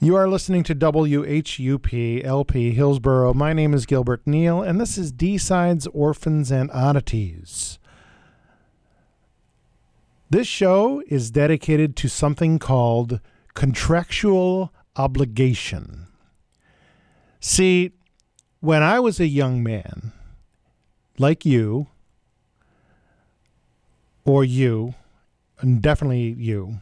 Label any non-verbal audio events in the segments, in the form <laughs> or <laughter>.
You are listening to WHUP LP Hillsboro. My name is Gilbert Neal, and this is D Sides, Orphans, and Oddities. This show is dedicated to something called contractual obligation. See, when I was a young man, like you, or you, and definitely you,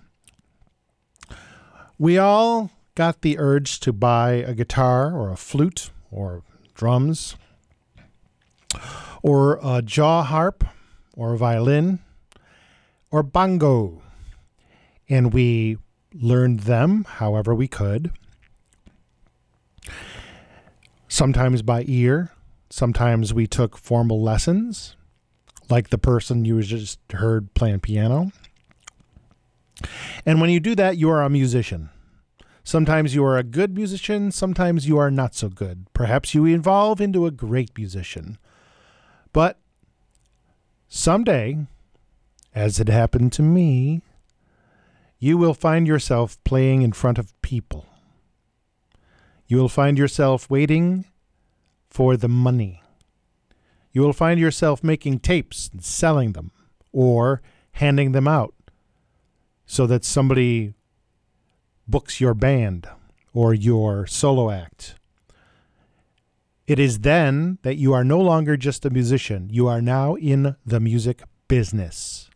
we all got the urge to buy a guitar or a flute or drums or a jaw harp or a violin or bongo. And we learned them however we could. Sometimes by ear, sometimes we took formal lessons, like the person you just heard playing piano. And when you do that, you are a musician. Sometimes you are a good musician, sometimes you are not so good. Perhaps you evolve into a great musician. But someday, as it happened to me, you will find yourself playing in front of people. You will find yourself waiting for the money. You will find yourself making tapes and selling them or handing them out so that somebody books your band or your solo act. It is then that you are no longer just a musician, you are now in the music business.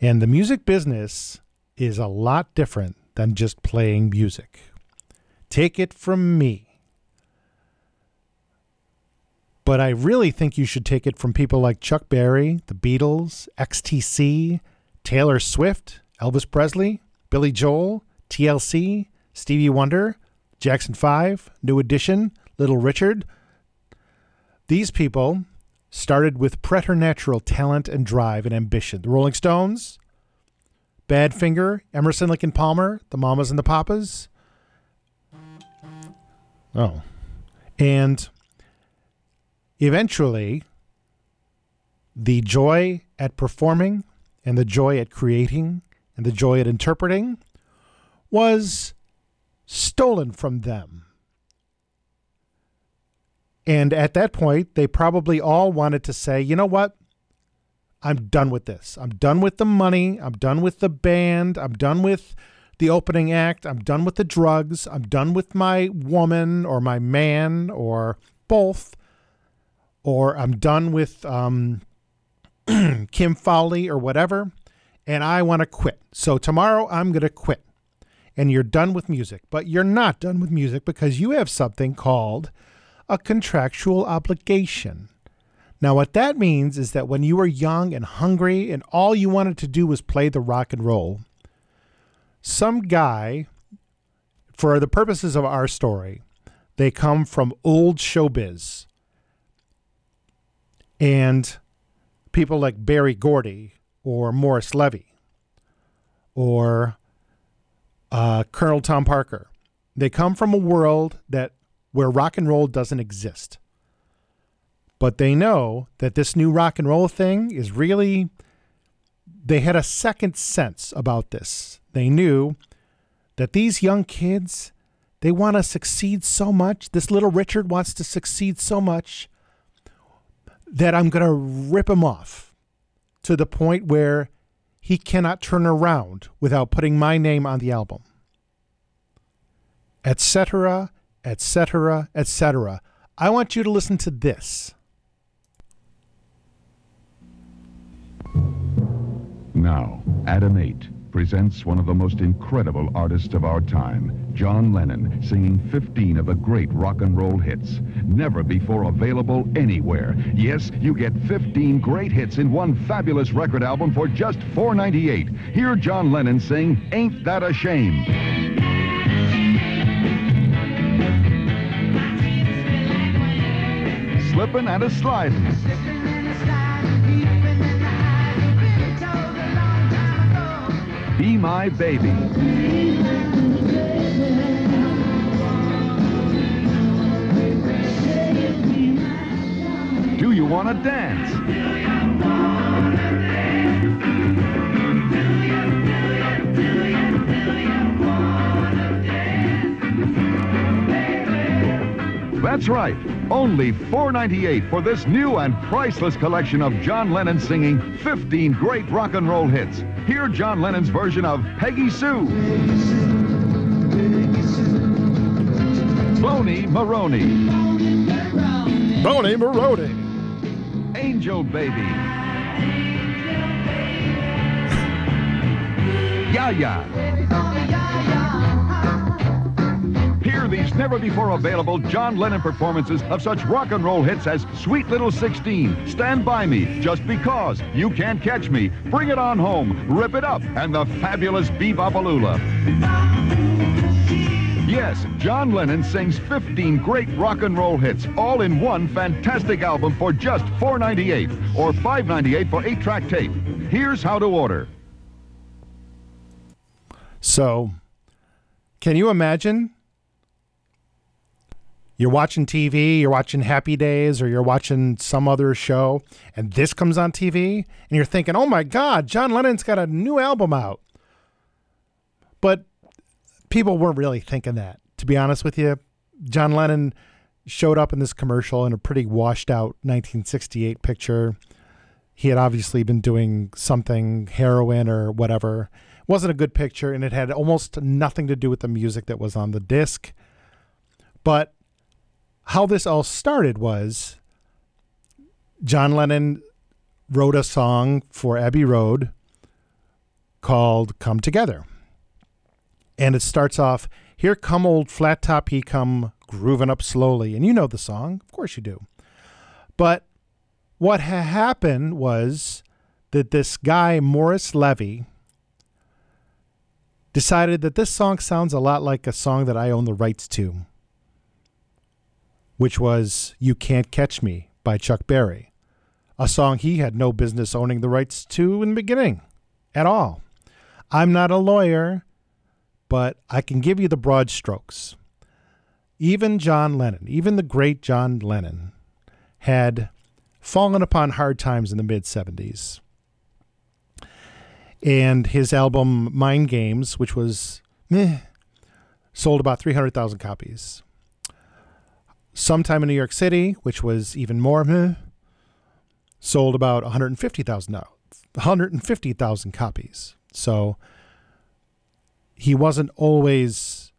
And the music business is a lot different than just playing music. Take it from me. But I really think you should take it from people like Chuck Berry, the Beatles, XTC, Taylor Swift, Elvis Presley, Billy Joel, TLC, Stevie Wonder, Jackson 5, New Edition, Little Richard. These people started with preternatural talent and drive and ambition. The Rolling Stones, Badfinger, Emerson, and Palmer, the Mamas and the Papas. Oh. And eventually, the joy at performing and the joy at creating and the joy at interpreting was stolen from them. And at that point, they probably all wanted to say, you know what? I'm done with this. I'm done with the money. I'm done with the band. I'm done with the opening act. I'm done with the drugs. I'm done with my woman or my man or both. Or I'm done with um, <clears throat> Kim Fowley or whatever and I want to quit. So tomorrow I'm going to quit. And you're done with music, but you're not done with music because you have something called a contractual obligation. Now, what that means is that when you were young and hungry and all you wanted to do was play the rock and roll, some guy, for the purposes of our story, they come from old showbiz. And people like Berry Gordy, or Morris Levy or uh, Colonel Tom Parker. They come from a world that where rock and roll doesn't exist. But they know that this new rock and roll thing is really they had a second sense about this. They knew that these young kids they want to succeed so much. This little Richard wants to succeed so much that I'm going to rip him off to the point where he cannot turn around without putting my name on the album. Etc., etc., etc. I want you to listen to this. Now, Adam 8 presents one of the most incredible artists of our time, John Lennon, singing 15 of the great rock and roll hits, never before available anywhere. Yes, you get 15 great hits in one fabulous record album for just $4.98. Hear John Lennon sing Ain't That a Shame. Slippin' and a slidin'. Be My Baby. Do you want to dance? That's right. Only $4.98 for this new and priceless collection of John Lennon singing 15 great rock and roll hits. Hear John Lennon's version of Peggy Sue. Bony Moronie. Bony Moronie. Angel Baby. Ya Ya. Hear these never before available John Lennon performances of such rock and roll hits as Sweet Little 16, Stand By Me, Just Because, You Can't Catch Me, Bring It On Home, Rip It Up, and the fabulous Be-Bop-A-Lula. Yes, John Lennon sings 15 great rock and roll hits, all in one fantastic album for just $4.98 or $5.98 for 8-track tape. Here's how to order. So, can you imagine? You're watching TV, you're watching Happy Days, or you're watching some other show, and this comes on TV, and you're thinking, oh my God, John Lennon's got a new album out. But people weren't really thinking that, to be honest with you. John Lennon showed up in this commercial in a pretty washed out 1968 picture. He had obviously been doing something, heroin or whatever. It wasn't a good picture, and it had almost nothing to do with the music that was on the disc. But how this all started was John Lennon wrote a song for Abbey Road called Come Together. And it starts off, Here come old flat top, he come grooving up slowly. And you know the song, of course you do. But what ha- happened was that this guy, Morris Levy, decided that this song sounds a lot like a song that I own the rights to which was You Can't Catch Me by Chuck Berry, a song he had no business owning the rights to in the beginning at all. I'm not a lawyer, but I can give you the broad strokes. Even John Lennon, even the great John Lennon, had fallen upon hard times in the mid 70s. And his album Mind Games, which was meh, sold about 300,000 copies sometime in New York City, which was even more meh, sold about 150,000 150,000 copies. So he wasn't always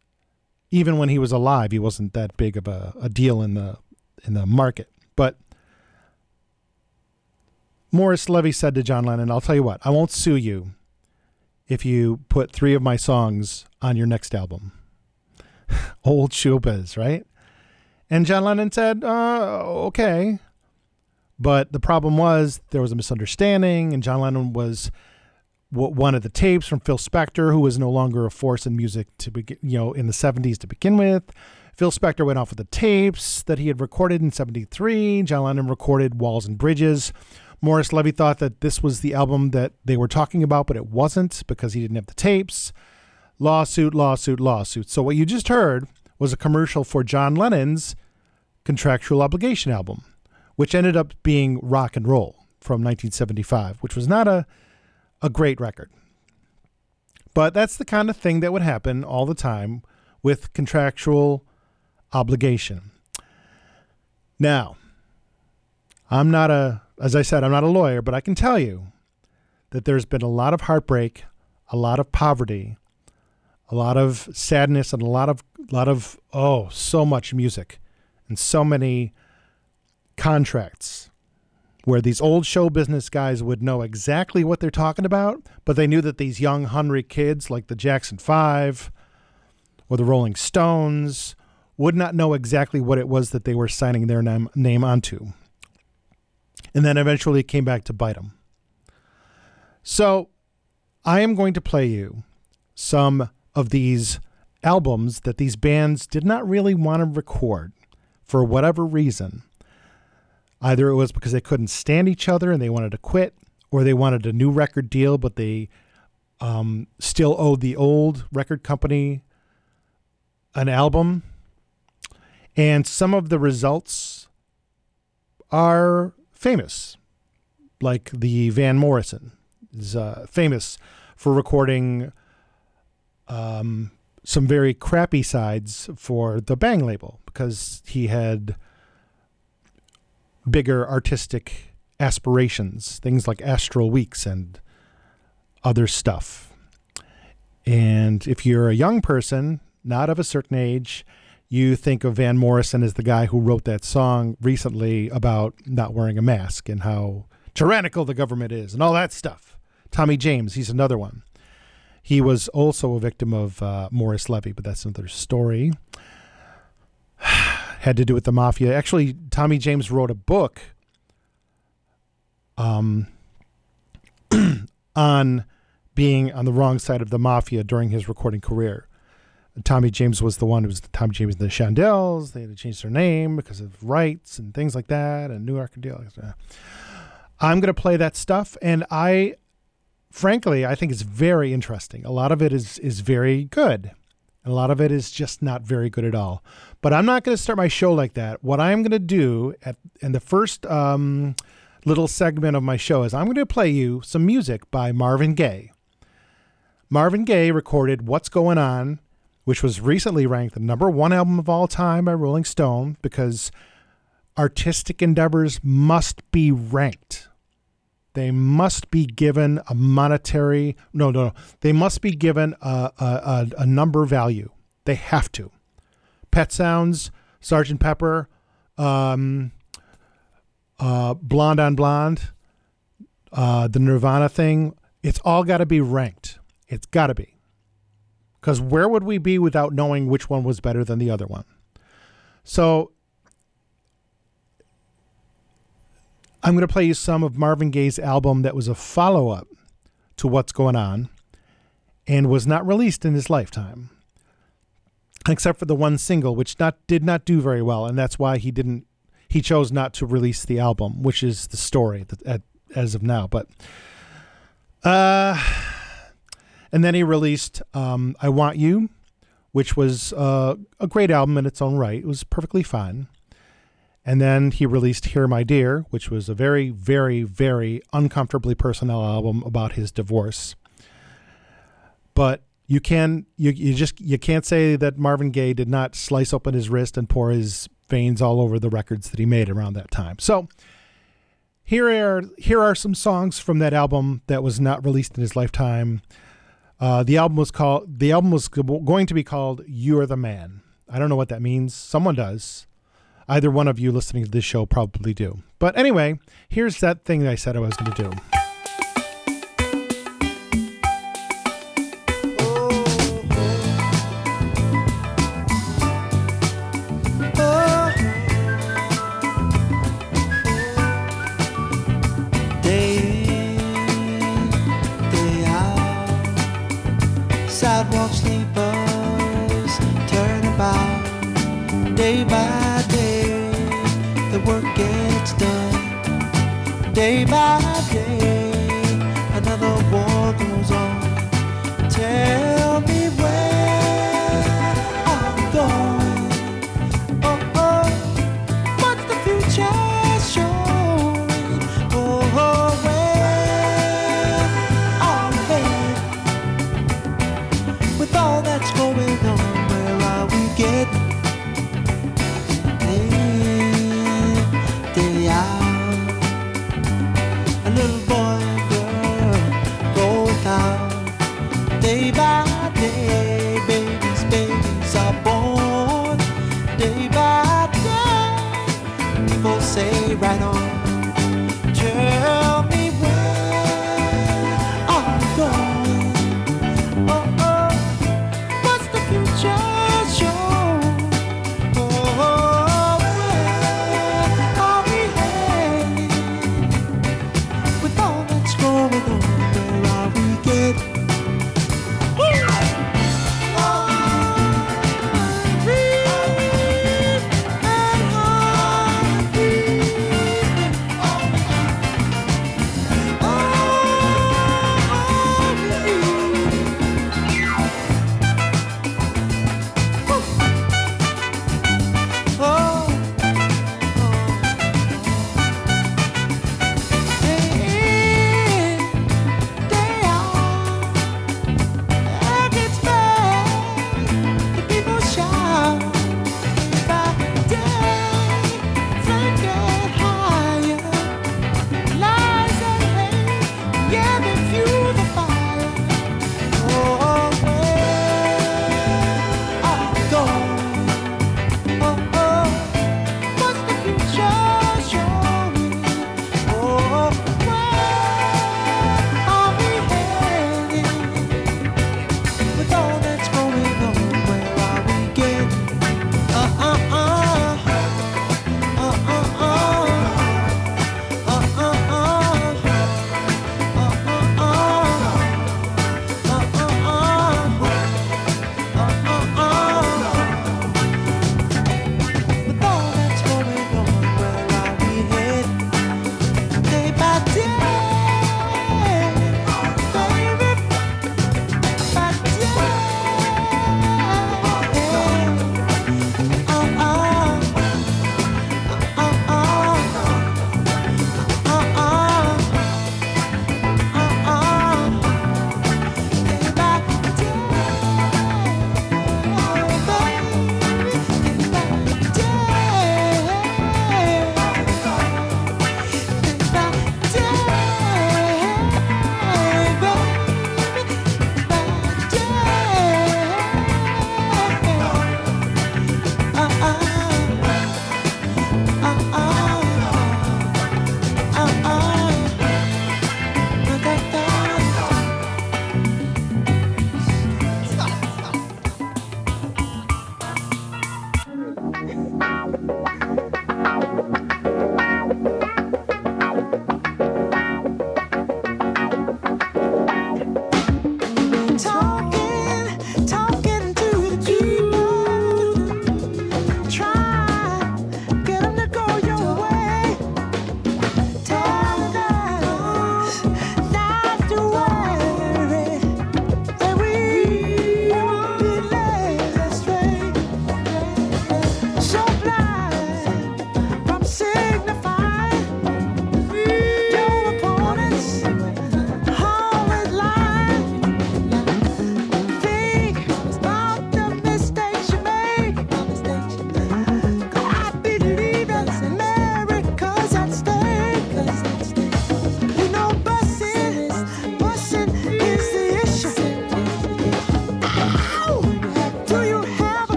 even when he was alive, he wasn't that big of a, a deal in the in the market. But Morris Levy said to John Lennon, I'll tell you what, I won't sue you if you put three of my songs on your next album. <laughs> Old Shubas, right? And John Lennon said, uh, okay. But the problem was there was a misunderstanding, and John Lennon was one of the tapes from Phil Spector, who was no longer a force in music to begin, you know, in the 70s to begin with. Phil Spector went off with the tapes that he had recorded in 73. John Lennon recorded Walls and Bridges. Morris Levy thought that this was the album that they were talking about, but it wasn't because he didn't have the tapes. Lawsuit, lawsuit, lawsuit. So what you just heard was a commercial for John Lennon's contractual obligation album, which ended up being Rock and Roll from 1975, which was not a, a great record. But that's the kind of thing that would happen all the time with contractual obligation. Now, I'm not a, as I said, I'm not a lawyer, but I can tell you that there's been a lot of heartbreak, a lot of poverty, a lot of sadness, and a lot of lot of oh, so much music and so many contracts where these old show business guys would know exactly what they're talking about, but they knew that these young, hungry kids like the Jackson Five or the Rolling Stones would not know exactly what it was that they were signing their name, name onto. And then eventually it came back to bite them. So I am going to play you some of these albums that these bands did not really want to record for whatever reason. Either it was because they couldn't stand each other and they wanted to quit, or they wanted a new record deal, but they um, still owed the old record company an album. And some of the results are famous, like the Van Morrison is uh, famous for recording um, some very crappy sides for the Bang label because he had bigger artistic aspirations, things like Astral Weeks and other stuff. And if you're a young person, not of a certain age, you think of Van Morrison as the guy who wrote that song recently about not wearing a mask and how tyrannical the government is and all that stuff. Tommy James, he's another one. He was also a victim of uh, Morris Levy, but that's another story. Had to do with the mafia. Actually, Tommy James wrote a book um, <clears throat> on being on the wrong side of the mafia during his recording career. Tommy James was the one who was Tommy James and the Shondells. They had to change their name because of rights and things like that, and New York deal. I'm going to play that stuff, and I, frankly, I think it's very interesting. A lot of it is is very good, and a lot of it is just not very good at all. But I'm not going to start my show like that. What I'm going to do at in the first um, little segment of my show is I'm going to play you some music by Marvin Gaye. Marvin Gaye recorded "What's Going On." which was recently ranked the number one album of all time by Rolling Stone because artistic endeavors must be ranked. They must be given a monetary, no, no, no. They must be given a, a, a, number value. They have to. Pet Sounds, Sergeant Pepper, um, uh, Blonde on Blonde, uh, the Nirvana thing, it's all got to be ranked. It's got to be. Because where would we be without knowing which one was better than the other one? So I'm going to play you some of Marvin Gaye's album that was a follow up to What's Going On and was not released in his lifetime, except for the one single, which not did not do very well, and that's why he didn't. He chose not to release the album, which is the story that, at, as of now. But uh, and then he released um, I Want You, which was uh, a great album in its own right. It was perfectly fine. And then he released Here My Dear, which was a very, very, very uncomfortably personal album about his divorce. But you can you, you just you can't say that Marvin Gaye did not slice open his wrist and pour his veins all over the records that he made around that time. So here are here are some songs from that album that was not released in his lifetime. Uh, the album was called. The album was going to be called "You Are the Man." I don't know what that means. Someone does. Either one of you listening to this show probably do. But anyway, here's that thing that I said I was going to do.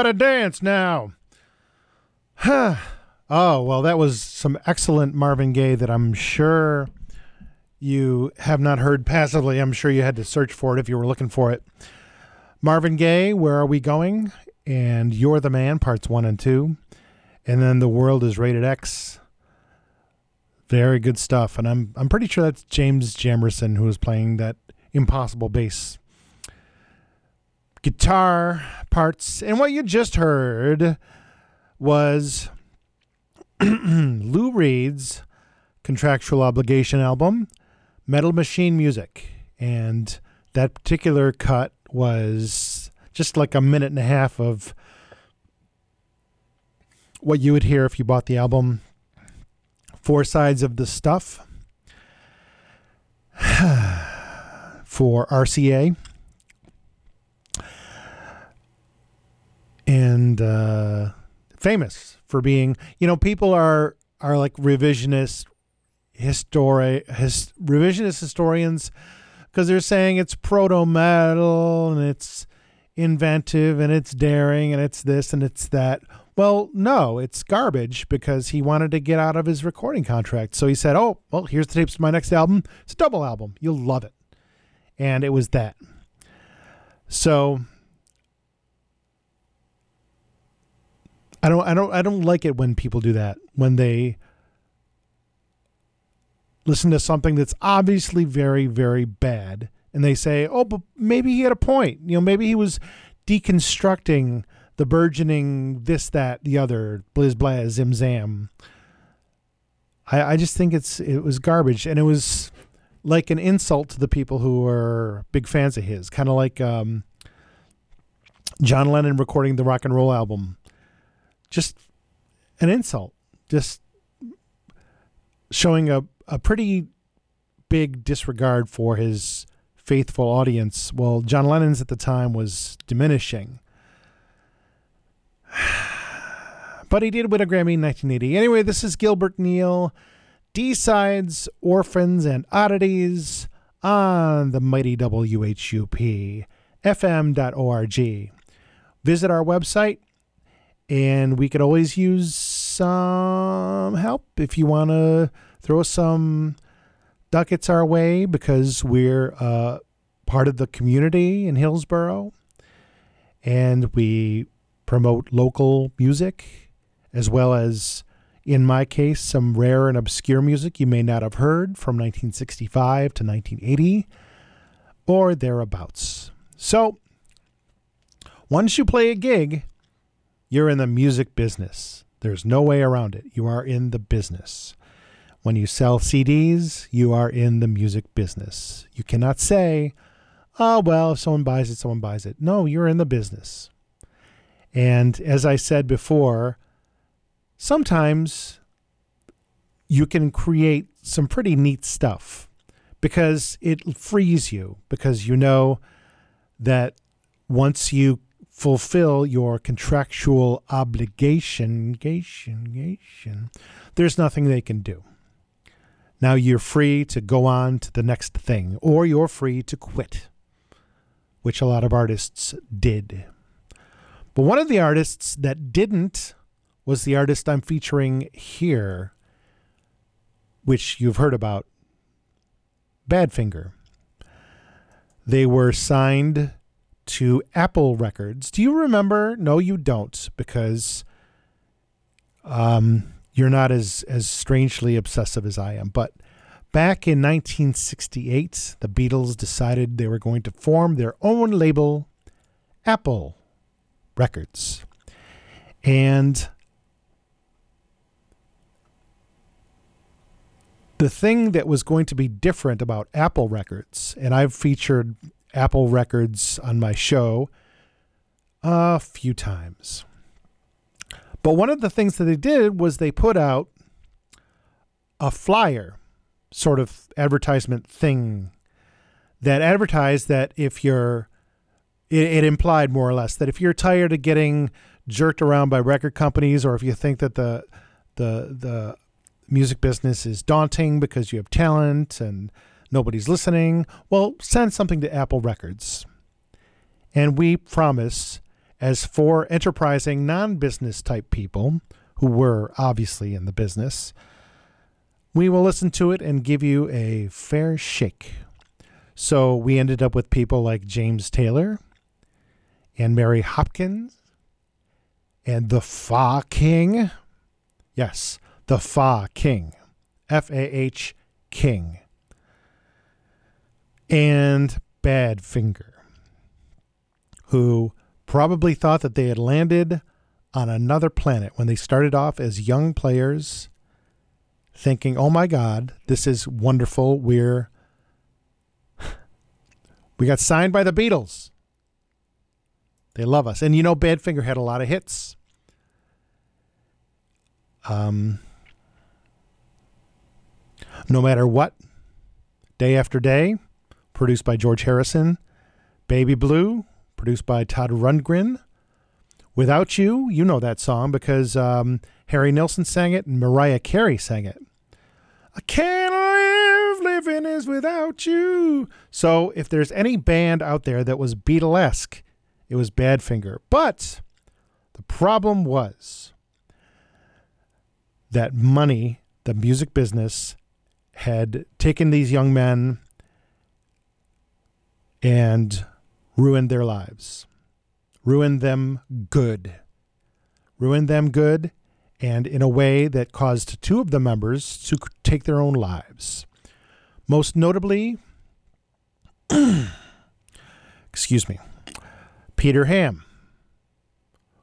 Everybody dance now. Huh. <sighs> Oh, well, that was some excellent Marvin Gaye that I'm sure you have not heard passively. I'm sure you had to search for it if you were looking for it. Marvin Gaye, Where Are We Going? And You're the Man, parts one and two. And then The World is Rated X. Very good stuff. And I'm I'm pretty sure that's James Jamerson who was playing that impossible bass guitar parts. And what you just heard was <clears throat> Lou Reed's contractual obligation album, Metal Machine Music. And that particular cut was just like a minute and a half of what you would hear if you bought the album. Four sides of the stuff <sighs> for RCA. And uh, famous for being, you know, people are are like revisionist histori his, revisionist historians because they're saying it's proto metal and it's inventive and it's daring and it's this and it's that. Well, no, it's garbage because he wanted to get out of his recording contract. So he said, "Oh, well, here's the tapes of my next album. It's a double album. You'll love it." And it was that. So I don't I don't I don't like it when people do that when they listen to something that's obviously very very bad and they say, "Oh, but maybe he had a point. You know, maybe he was deconstructing the burgeoning this that the other blizz blaz zim zam." I I just think it's it was garbage and it was like an insult to the people who are big fans of his, kind of like um, John Lennon recording the rock and roll album just an insult, just showing a, a pretty big disregard for his faithful audience. Well, John Lennon's at the time was diminishing. <sighs> But he did win a Grammy in 1980. Anyway, this is Gilbert Neal, D Sides, Orphans, and Oddities on the mighty WHUP, FM.org. Visit our website, and we could always use some help if you want to throw some ducats our way because we're uh, part of the community in Hillsboro. And we promote local music as well as in my case some rare and obscure music you may not have heard from 1965 to 1980 or thereabouts. So once you play a gig you're in the music business. There's no way around it. You are in the business. When you sell CDs, you are in the music business. You cannot say, oh, well, if someone buys it, someone buys it. No, you're in the business. And as I said before, sometimes you can create some pretty neat stuff because it frees you, because you know that once you fulfill your contractual obligation, there's nothing they can do. Now you're free to go on to the next thing, or you're free to quit, which a lot of artists did. But one of the artists that didn't was the artist I'm featuring here, which you've heard about Badfinger. They were signed to Apple Records. Do you remember? No, you don't, because um, you're not as as strangely obsessive as I am. But back in 1968, the Beatles decided they were going to form their own label, Apple Records, and the thing that was going to be different about Apple Records, and I've featured Apple Records on my show a few times. But one of the things that they did was they put out a flyer sort of advertisement thing that advertised that if you're it, it, implied more or less that if you're tired of getting jerked around by record companies or if you think that the the the music business is daunting because you have talent and nobody's listening. Well, send something to Apple Records. And we promise as four enterprising non business type people who were obviously in the business. We will listen to it and give you a fair shake. So we ended up with people like James Taylor and Mary Hopkins and the Fa King. Yes, the Fa King. F A H King. And Badfinger, who probably thought that they had landed on another planet when they started off as young players, thinking, oh my God, this is wonderful. We're. We got signed by the Beatles. They love us. And you know, Badfinger had a lot of hits. Um, no matter what, day after day, produced by George Harrison. Baby Blue, produced by Todd Rundgren. Without You, you know that song because um, Harry Nilsson sang it and Mariah Carey sang it. I can't live, living is without you. So if there's any band out there that was Beatlesque, it was Badfinger. But the problem was that money, the music business, had taken these young men and ruined their lives, ruined them good, ruined them good, and in a way that caused two of the members to take their own lives. Most notably, <clears throat> excuse me, Peter Ham,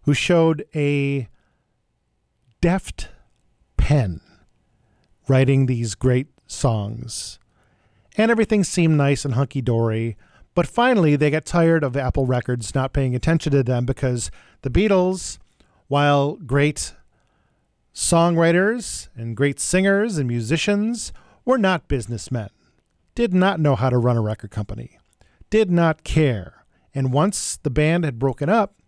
who showed a deft pen writing these great songs. And everything seemed nice and hunky dory. But finally, they got tired of Apple Records not paying attention to them because the Beatles, while great songwriters and great singers and musicians, were not businessmen, did not know how to run a record company, did not care. And once the band had broken up,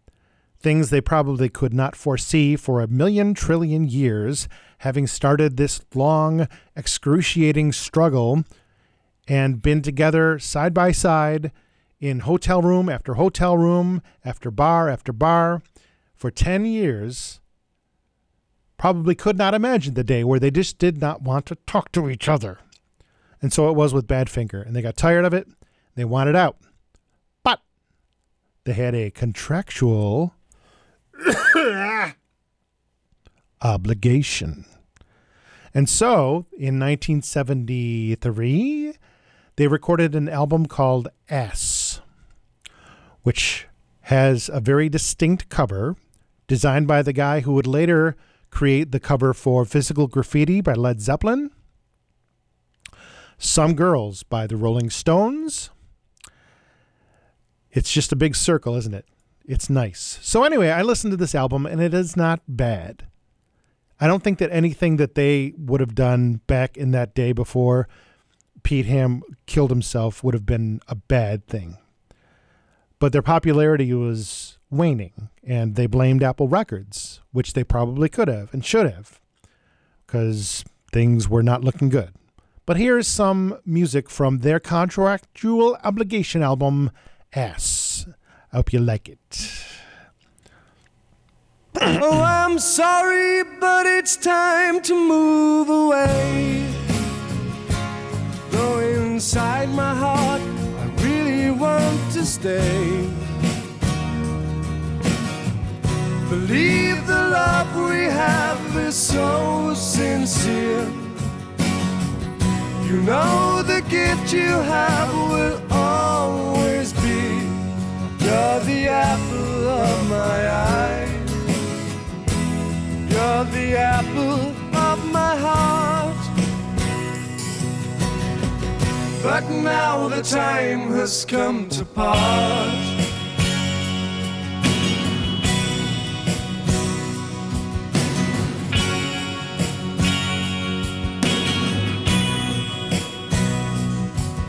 things they probably could not foresee for a million trillion years, having started this long, excruciating struggle and been together side by side in hotel room after hotel room, after bar after bar for 10 years, probably could not imagine the day where they just did not want to talk to each other. And so it was with Badfinger, and they got tired of it. They wanted out. But they had a contractual <coughs> obligation. And so in 1973, they recorded an album called Ass, which has a very distinct cover designed by the guy who would later create the cover for Physical Graffiti by Led Zeppelin, Some Girls by the Rolling Stones. It's just a big circle, isn't it? It's nice. So, anyway, I listened to this album and it is not bad. I don't think that anything that they would have done back in that day before Pete Ham killed himself would have been a bad thing. But their popularity was waning, and they blamed Apple Records, which they probably could have and should have, because things were not looking good. But here's some music from their contractual obligation album, Ass. I hope you like it. <coughs> Oh, I'm sorry, but it's time to move away. Inside my heart, I really want to stay. Believe the love we have is so sincere. You know the gift you have will always be. You're the apple of my eye. You're the apple of my heart. But now the time has come to part.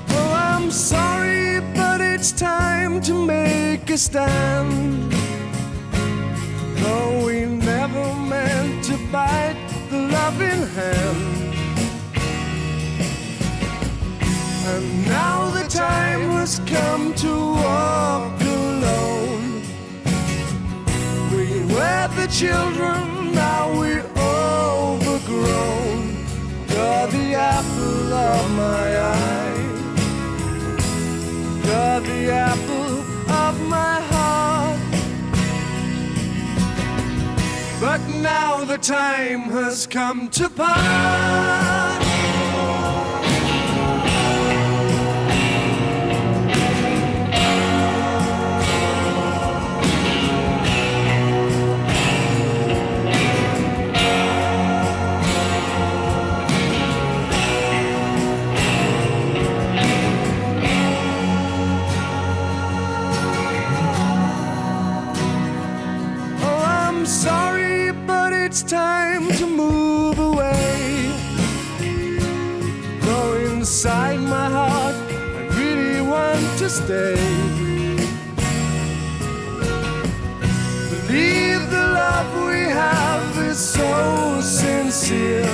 Oh, I'm sorry, but it's time to make a stand. Though we never meant to bite the loving hand. Now the time has come to walk alone. We were the children, now we're overgrown. You're the apple of my eye. You're the apple of my heart. But now the time has come to part. time to move away. Though inside my heart, I really want to stay. Believe the love we have is so sincere.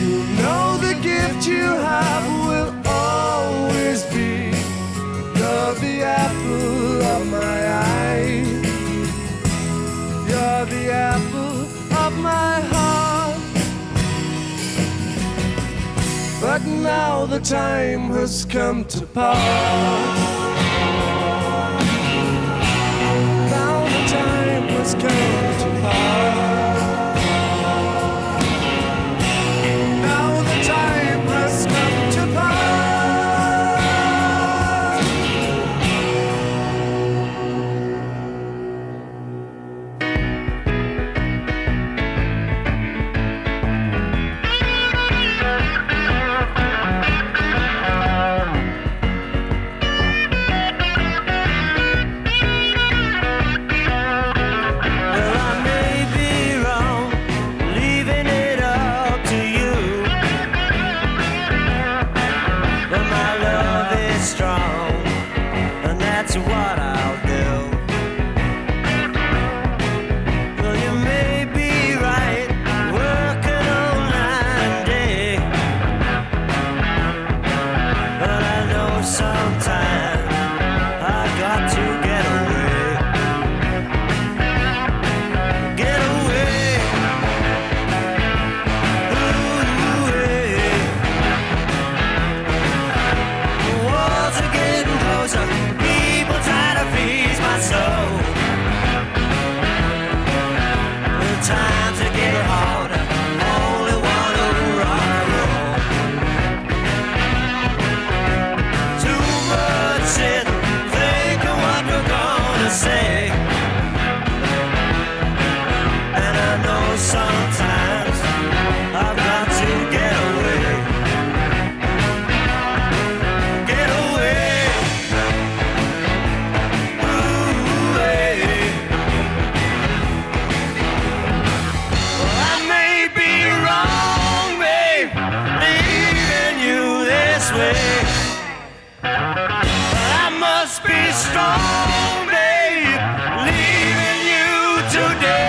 You know the gift you have. apple of my heart. But now the time has come to part. Now the time has come. today.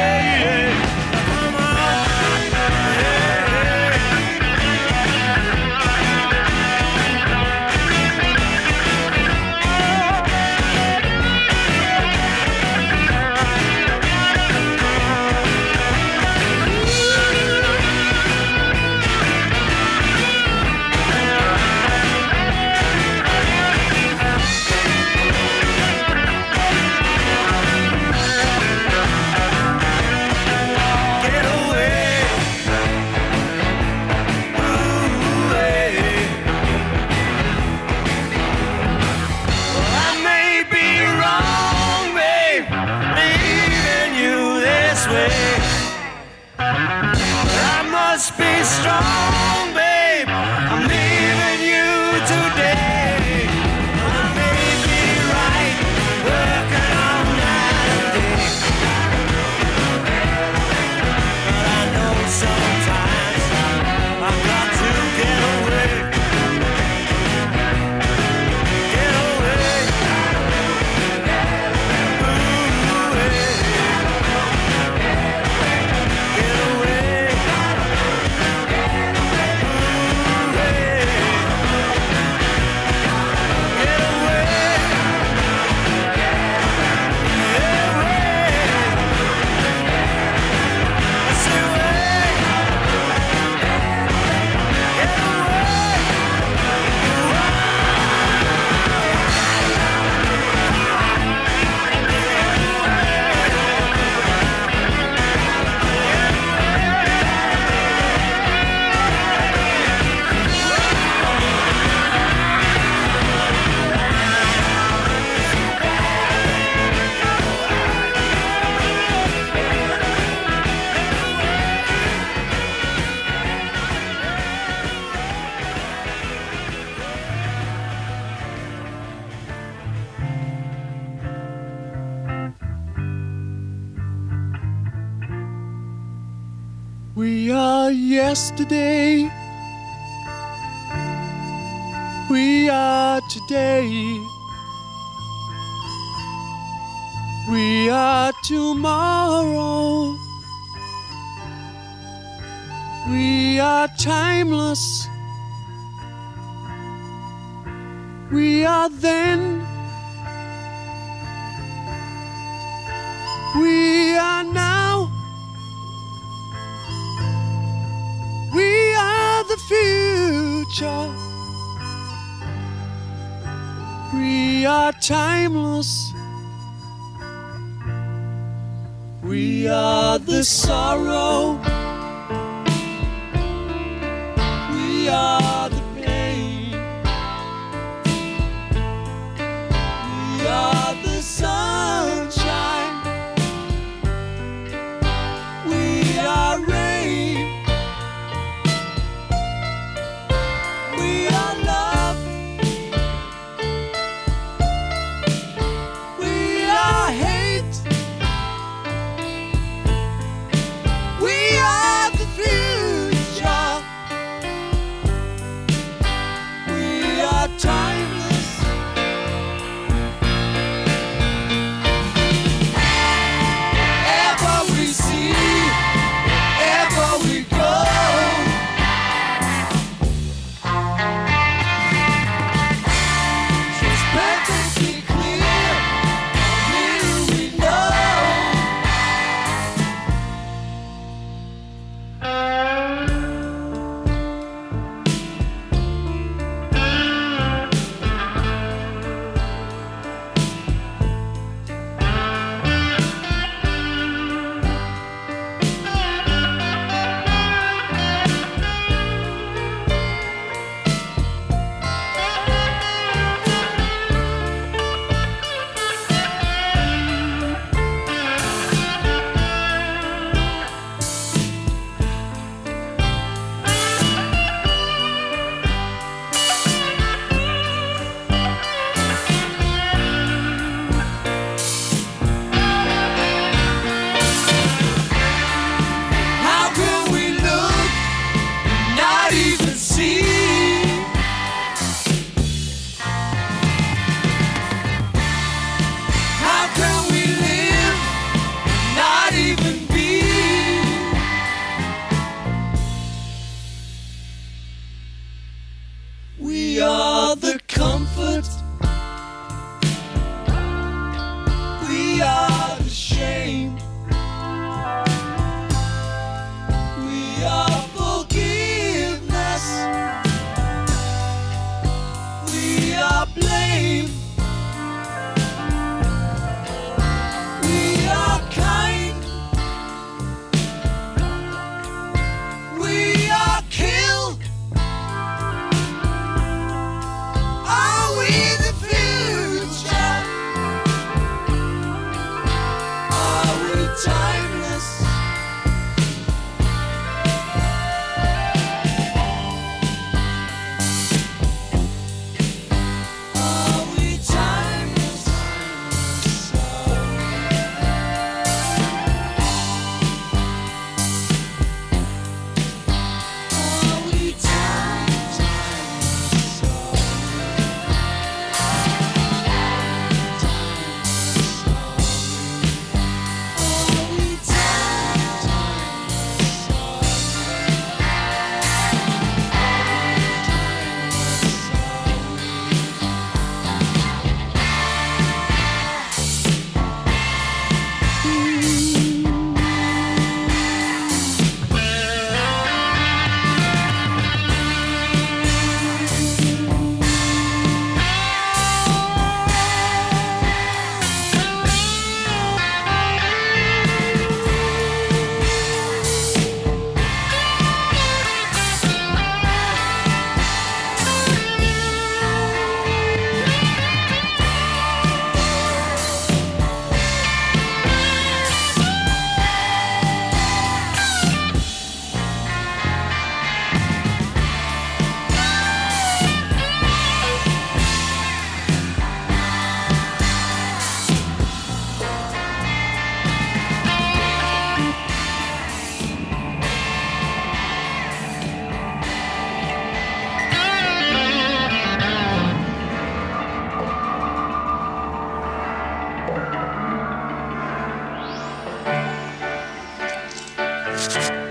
I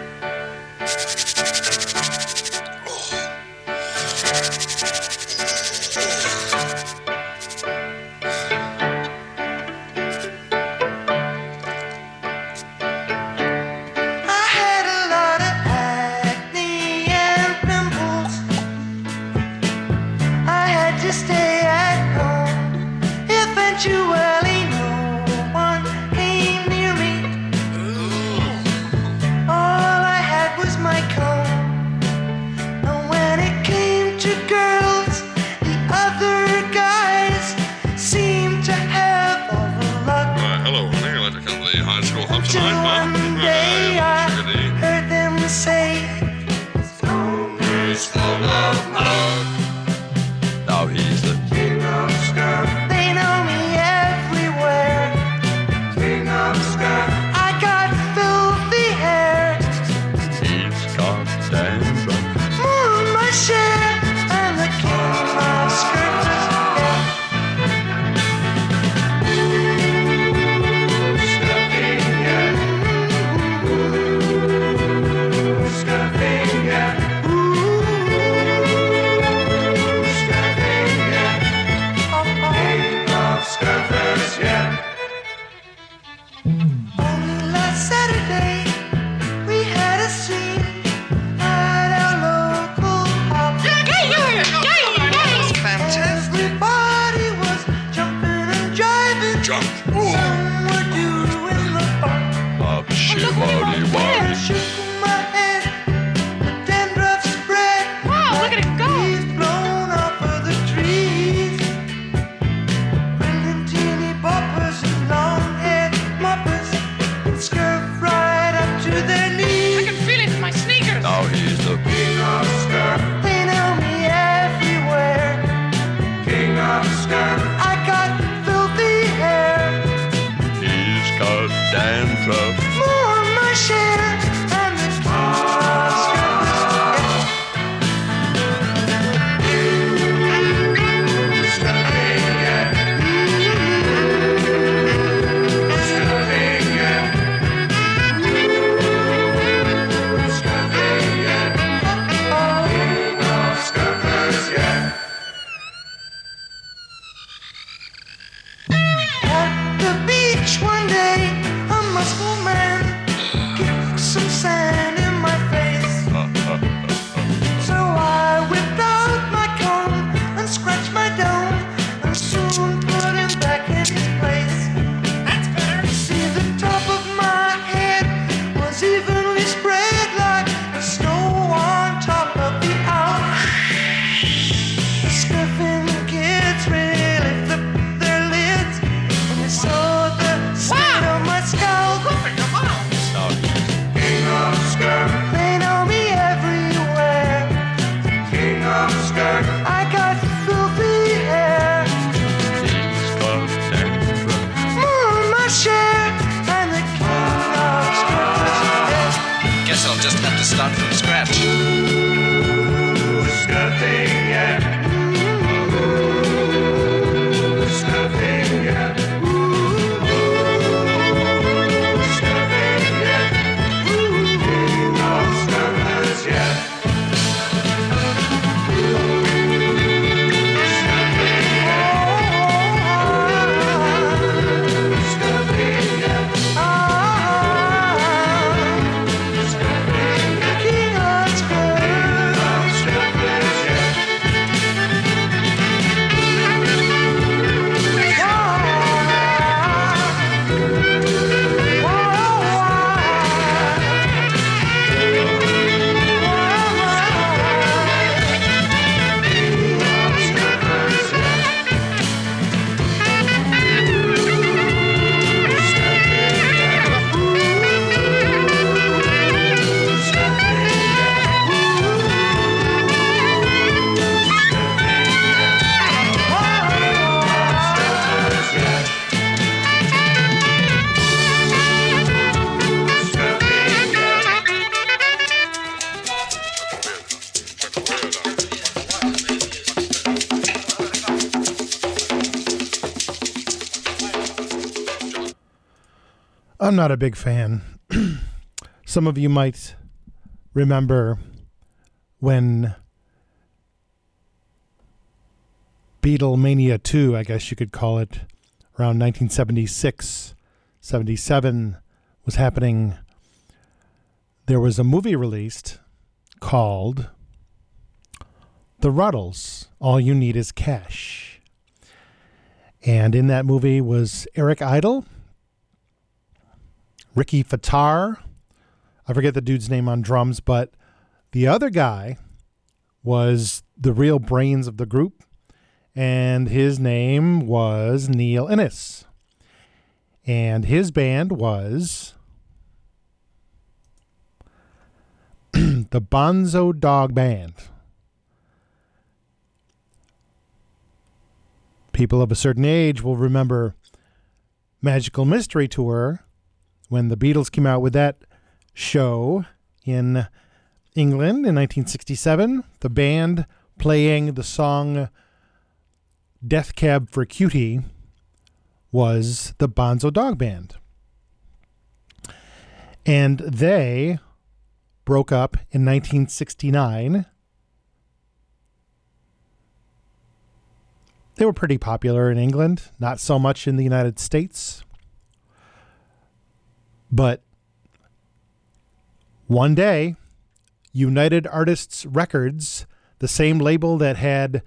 I'm not a big fan. <clears throat> Some of you might remember when Beatlemania 2, I guess you could call it, around 1976, 77 was happening. There was a movie released called The Rutles All You Need Is Cash. And in that movie was Eric Idle, Ricky Fataar, I forget the dude's name on drums, but the other guy was the real brains of the group, and his name was Neil Innes. And his band was <clears throat> the Bonzo Dog Band. People of a certain age will remember Magical Mystery Tour when the Beatles came out with that show in England in 1967. The band playing the song Death Cab for Cutie was the Bonzo Dog Band. And they broke up in 1969. They were pretty popular in England, not so much in the United States. But one day, United Artists Records, the same label that had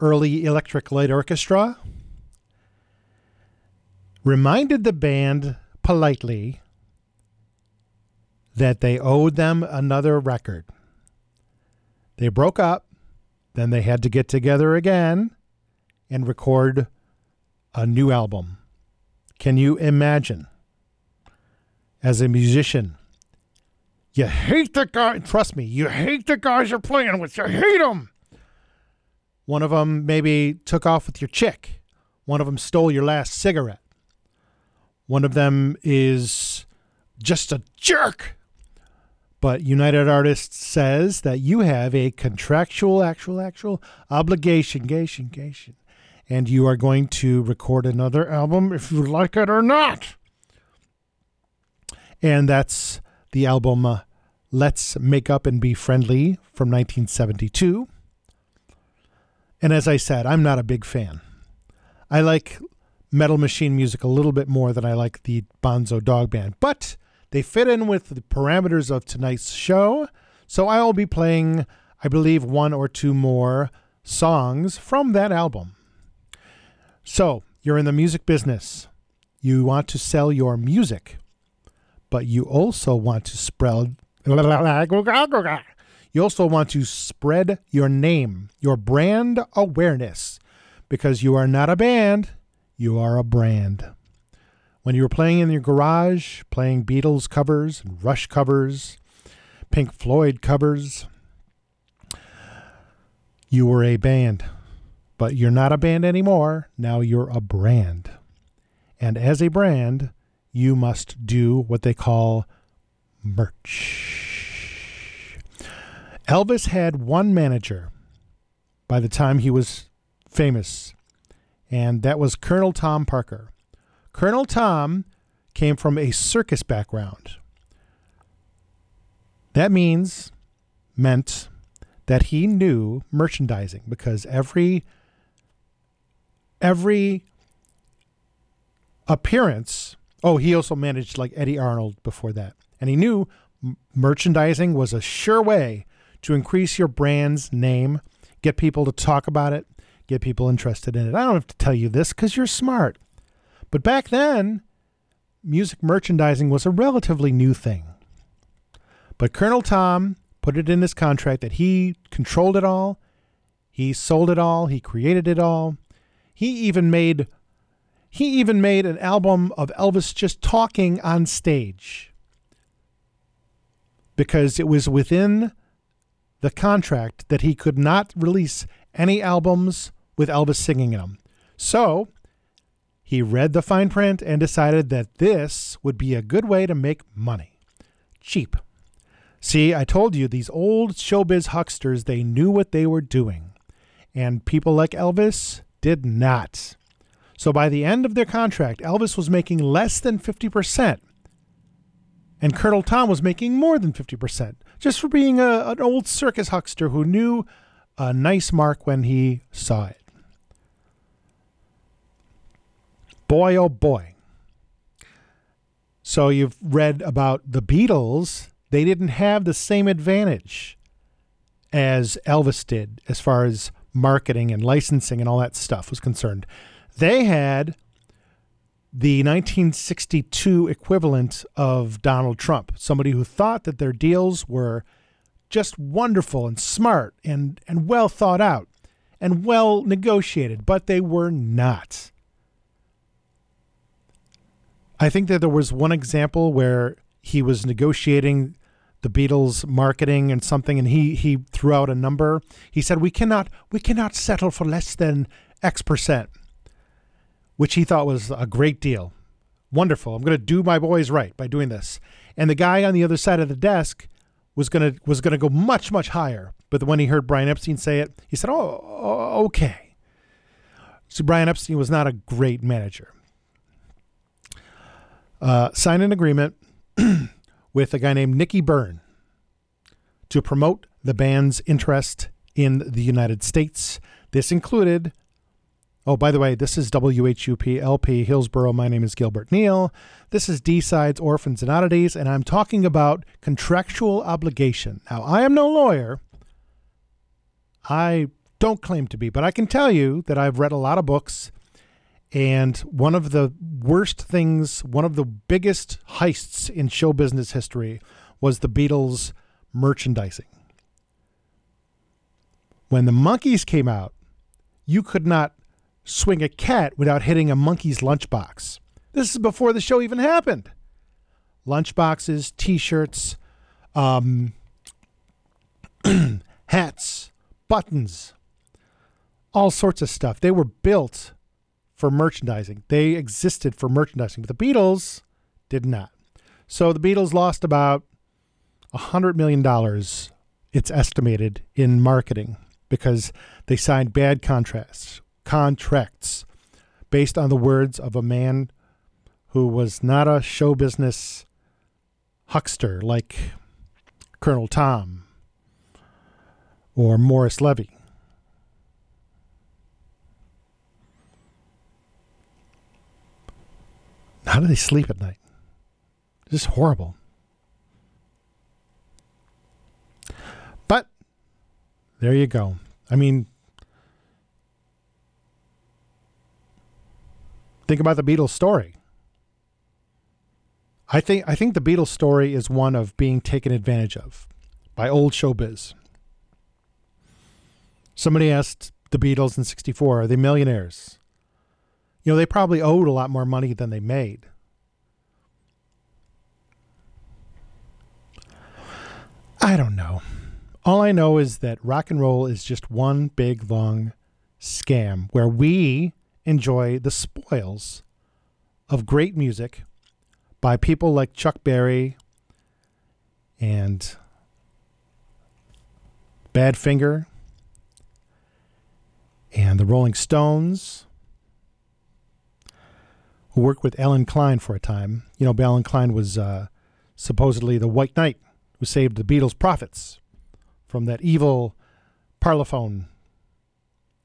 early Electric Light Orchestra, reminded the band politely that they owed them another record. They broke up, then they had to get together again and record a new album. Can you imagine? As a musician, you hate the guy. Trust me, you hate the guys you're playing with. You hate them. One of them maybe took off with your chick. One of them stole your last cigarette. One of them is just a jerk. But United Artists says that you have a contractual, actual, actual obligation, gation, gation, and you are going to record another album if you like it or not. And that's the album uh, Let's Make Up and Be Friendly from 1972. And as I said, I'm not a big fan. I like Metal Machine music a little bit more than I like the Bonzo Dog Band, but they fit in with the parameters of tonight's show. So I will be playing, I believe, one or two more songs from that album. So you're in the music business. You want to sell your music, but you also want to spread. You also want to spread your name, your brand awareness, because you are not a band, you are a brand. When you were playing in your garage, playing Beatles covers and Rush covers, Pink Floyd covers, you were a band. But you're not a band anymore. Now you're a brand. And as a brand, you must do what they call merch. Elvis had one manager by the time he was famous, and that was Colonel Tom Parker. Colonel Tom came from a circus background. That means, meant that he knew merchandising because every every appearance oh he also managed like eddy arnold before that. And he knew m- merchandising was a sure way to increase your brand's name get people to talk about it get people interested in it. I don't have to tell you this because you're smart. But back then music merchandising was a relatively new thing. But colonel tom put it in his contract that he controlled it all. He sold it all. He created it all. He even made he even made an album of Elvis just talking on stage because it was within the contract that he could not release any albums with Elvis singing in them. So, he read the fine print and decided that this would be a good way to make money. Cheap. See, I told you these old showbiz hucksters, they knew what they were doing. And people like Elvis did not. So by the end of their contract, Elvis was making less than 50% And Colonel Tom was making more than 50% just for being a, an old circus huckster who knew a nice mark when he saw it. Boy, oh boy. So you've read about the Beatles. They didn't have the same advantage as Elvis did as far as marketing and licensing and all that stuff was concerned. They had the 1962 equivalent of Donald Trump, somebody who thought that their deals were just wonderful and smart and, and well thought out and well negotiated, but they were not. I think that there was one example where he was negotiating the Beatles marketing and something and he he threw out a number. He said we cannot we cannot settle for less than X percent, which he thought was a great deal. Wonderful. I'm going to do my boys right by doing this. And the guy on the other side of the desk was going to was going to go much much higher. But when he heard Brian Epstein say it, he said, "Oh, oh, okay." So Brian Epstein was not a great manager. Uh, signed an agreement <clears throat> with a guy named Nicky Byrne to promote the band's interest in the United States. This included, oh, by the way, this is WHUP LP Hillsboro. My name is Gilbert Neal. This is D Sides, Orphans, and Oddities, and I'm talking about contractual obligation. Now, I am no lawyer. I don't claim to be, but I can tell you that I've read a lot of books and one of the worst things, one of the biggest heists in show business history was the Beatles merchandising. When the Monkees came out, you could not swing a cat without hitting a Monkees' lunchbox. This is before the show even happened. Lunchboxes, t shirts, um, <clears throat> hats, buttons, all sorts of stuff. They were built for merchandising. They existed for merchandising, but the Beatles did not. So the Beatles lost about a hundred million dollars, it's estimated, in marketing because they signed bad contracts contracts based on the words of a man who was not a show business huckster like Colonel Tom or Morris Levy. How do they sleep at night? This is horrible. But there you go. I mean, think about the Beatles story. I think I think the Beatles story is one of being taken advantage of by old showbiz. Somebody asked the Beatles in 64, are they millionaires? You know, they probably owed a lot more money than they made. I don't know. All I know is that rock and roll is just one big long scam where we enjoy the spoils of great music by people like Chuck Berry and Badfinger and the Rolling Stones who worked with Allen Klein for a time. You know, Allen Klein was uh, supposedly the White Knight who saved the Beatles' profits from that evil Parlophone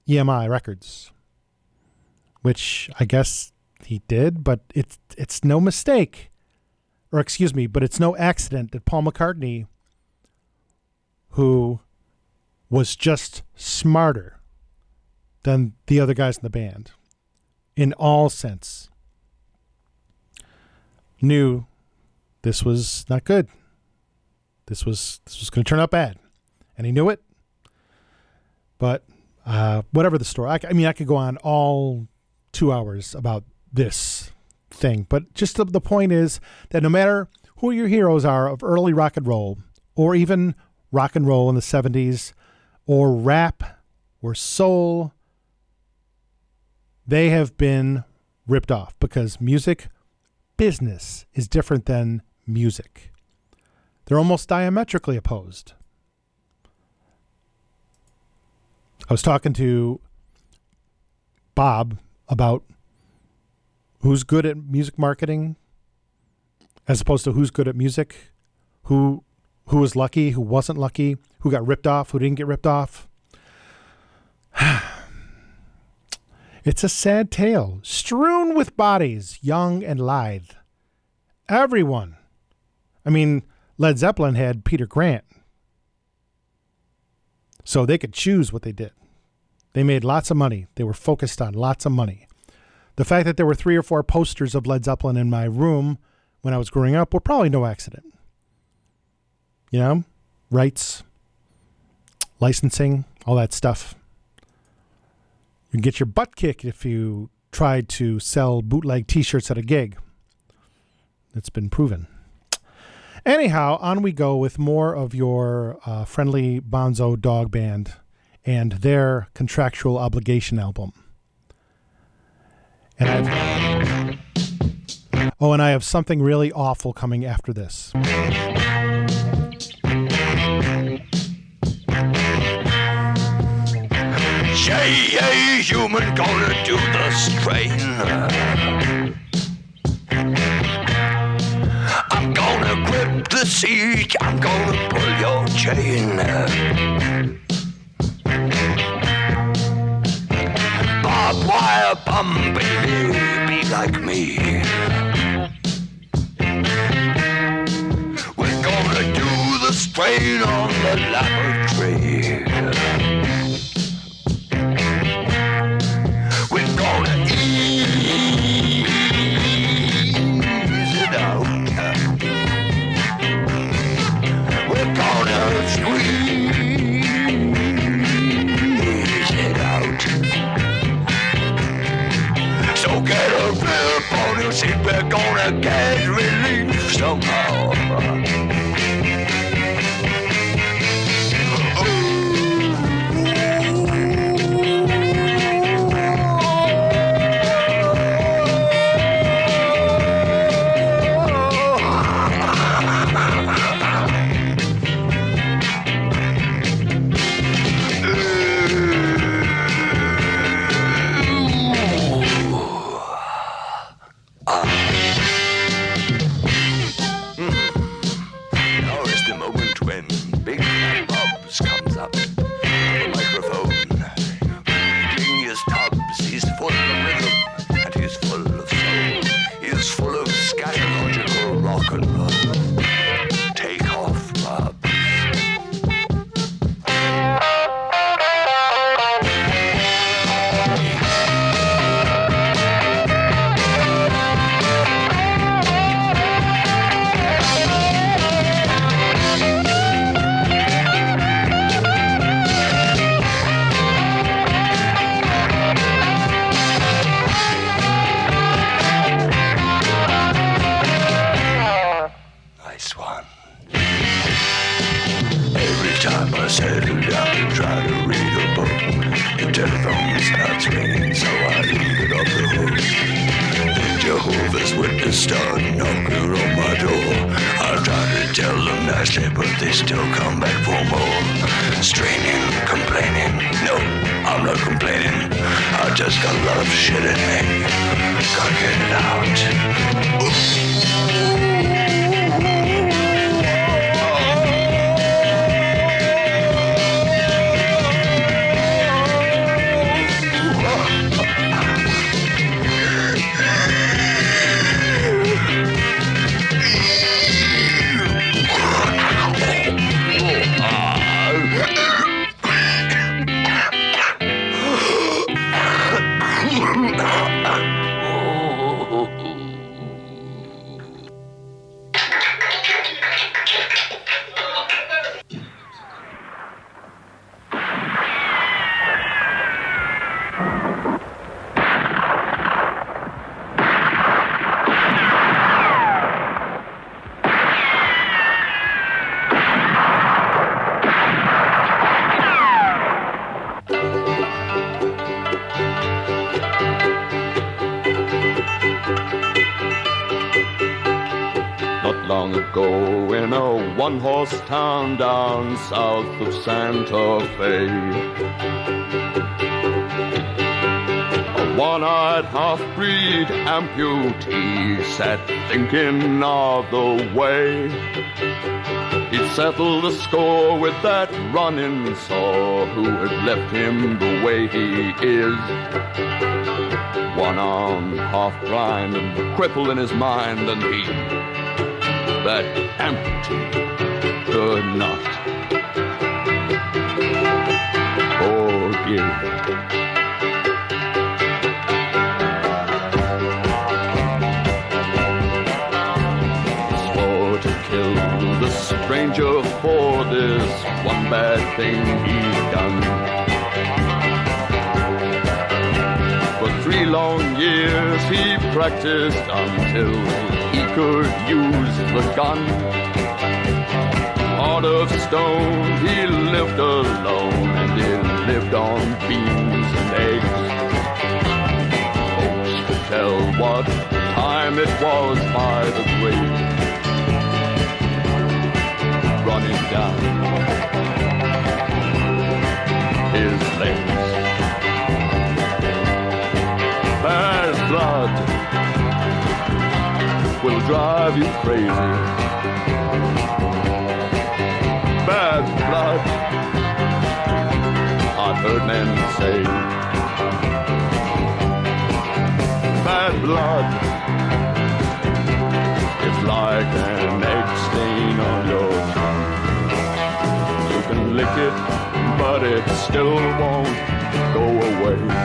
EMI records, which I guess he did, but it's it's no mistake, or excuse me, but it's no accident that Paul McCartney, who was just smarter than the other guys in the band, in all sense, knew this was not good. This was this was going to turn out bad, and he knew it. But uh, whatever the story, I, I mean, I could go on all two hours about this thing, but just the, the point is that no matter who your heroes are of early rock and roll, or even rock and roll in the '70s, or rap, or soul, they have been ripped off because music business is different than music. They're almost diametrically opposed. I was talking to Bob about who's good at music marketing as opposed to who's good at music, who who was lucky, who wasn't lucky, who got ripped off, who didn't get ripped off. <sighs> it's a sad tale, strewn with bodies, young and lithe. Everyone. I mean, Led Zeppelin had Peter Grant. So they could choose what they did. They made lots of money. They were focused on lots of money. The fact that there were three or four posters of Led Zeppelin in my room when I was growing up were probably no accident. You know, rights, licensing, all that stuff. You can get your butt kicked if you tried to sell bootleg t shirts at a gig. That's been proven. Anyhow, on we go with more of your uh, friendly Bonzo dog band and their contractual obligation album. And I've Oh, and I have something really awful coming after this. Say, hey, human, gonna do the strain. I'm gonna grip the seat, I'm gonna pull your chain. Barbed wire bum, baby, be like me. We're gonna do the strain on the laboratory. Seat. We're gonna get relief somehow. Still come back for more. Straining, complaining. No, I'm not complaining. I just got a lot of shit in me. Gotta get it out. South of Santa Fe, a one-eyed half-breed amputee sat thinking of the way he'd settle the score with that running saw who had left him the way he is. One arm half blind and crippled in his mind, and he, that amputee, could not to kill the stranger for this one bad thing he'd done. For three long years he practiced until he could use the gun. Heart of stone, he lived alone and he lived on beans and eggs folks could tell what time it was by the grave running down his legs. Bad blood will drive you crazy. Bad blood, heard men say. Bad blood is like an egg stain on your tongue. You can lick it, but it still won't go away.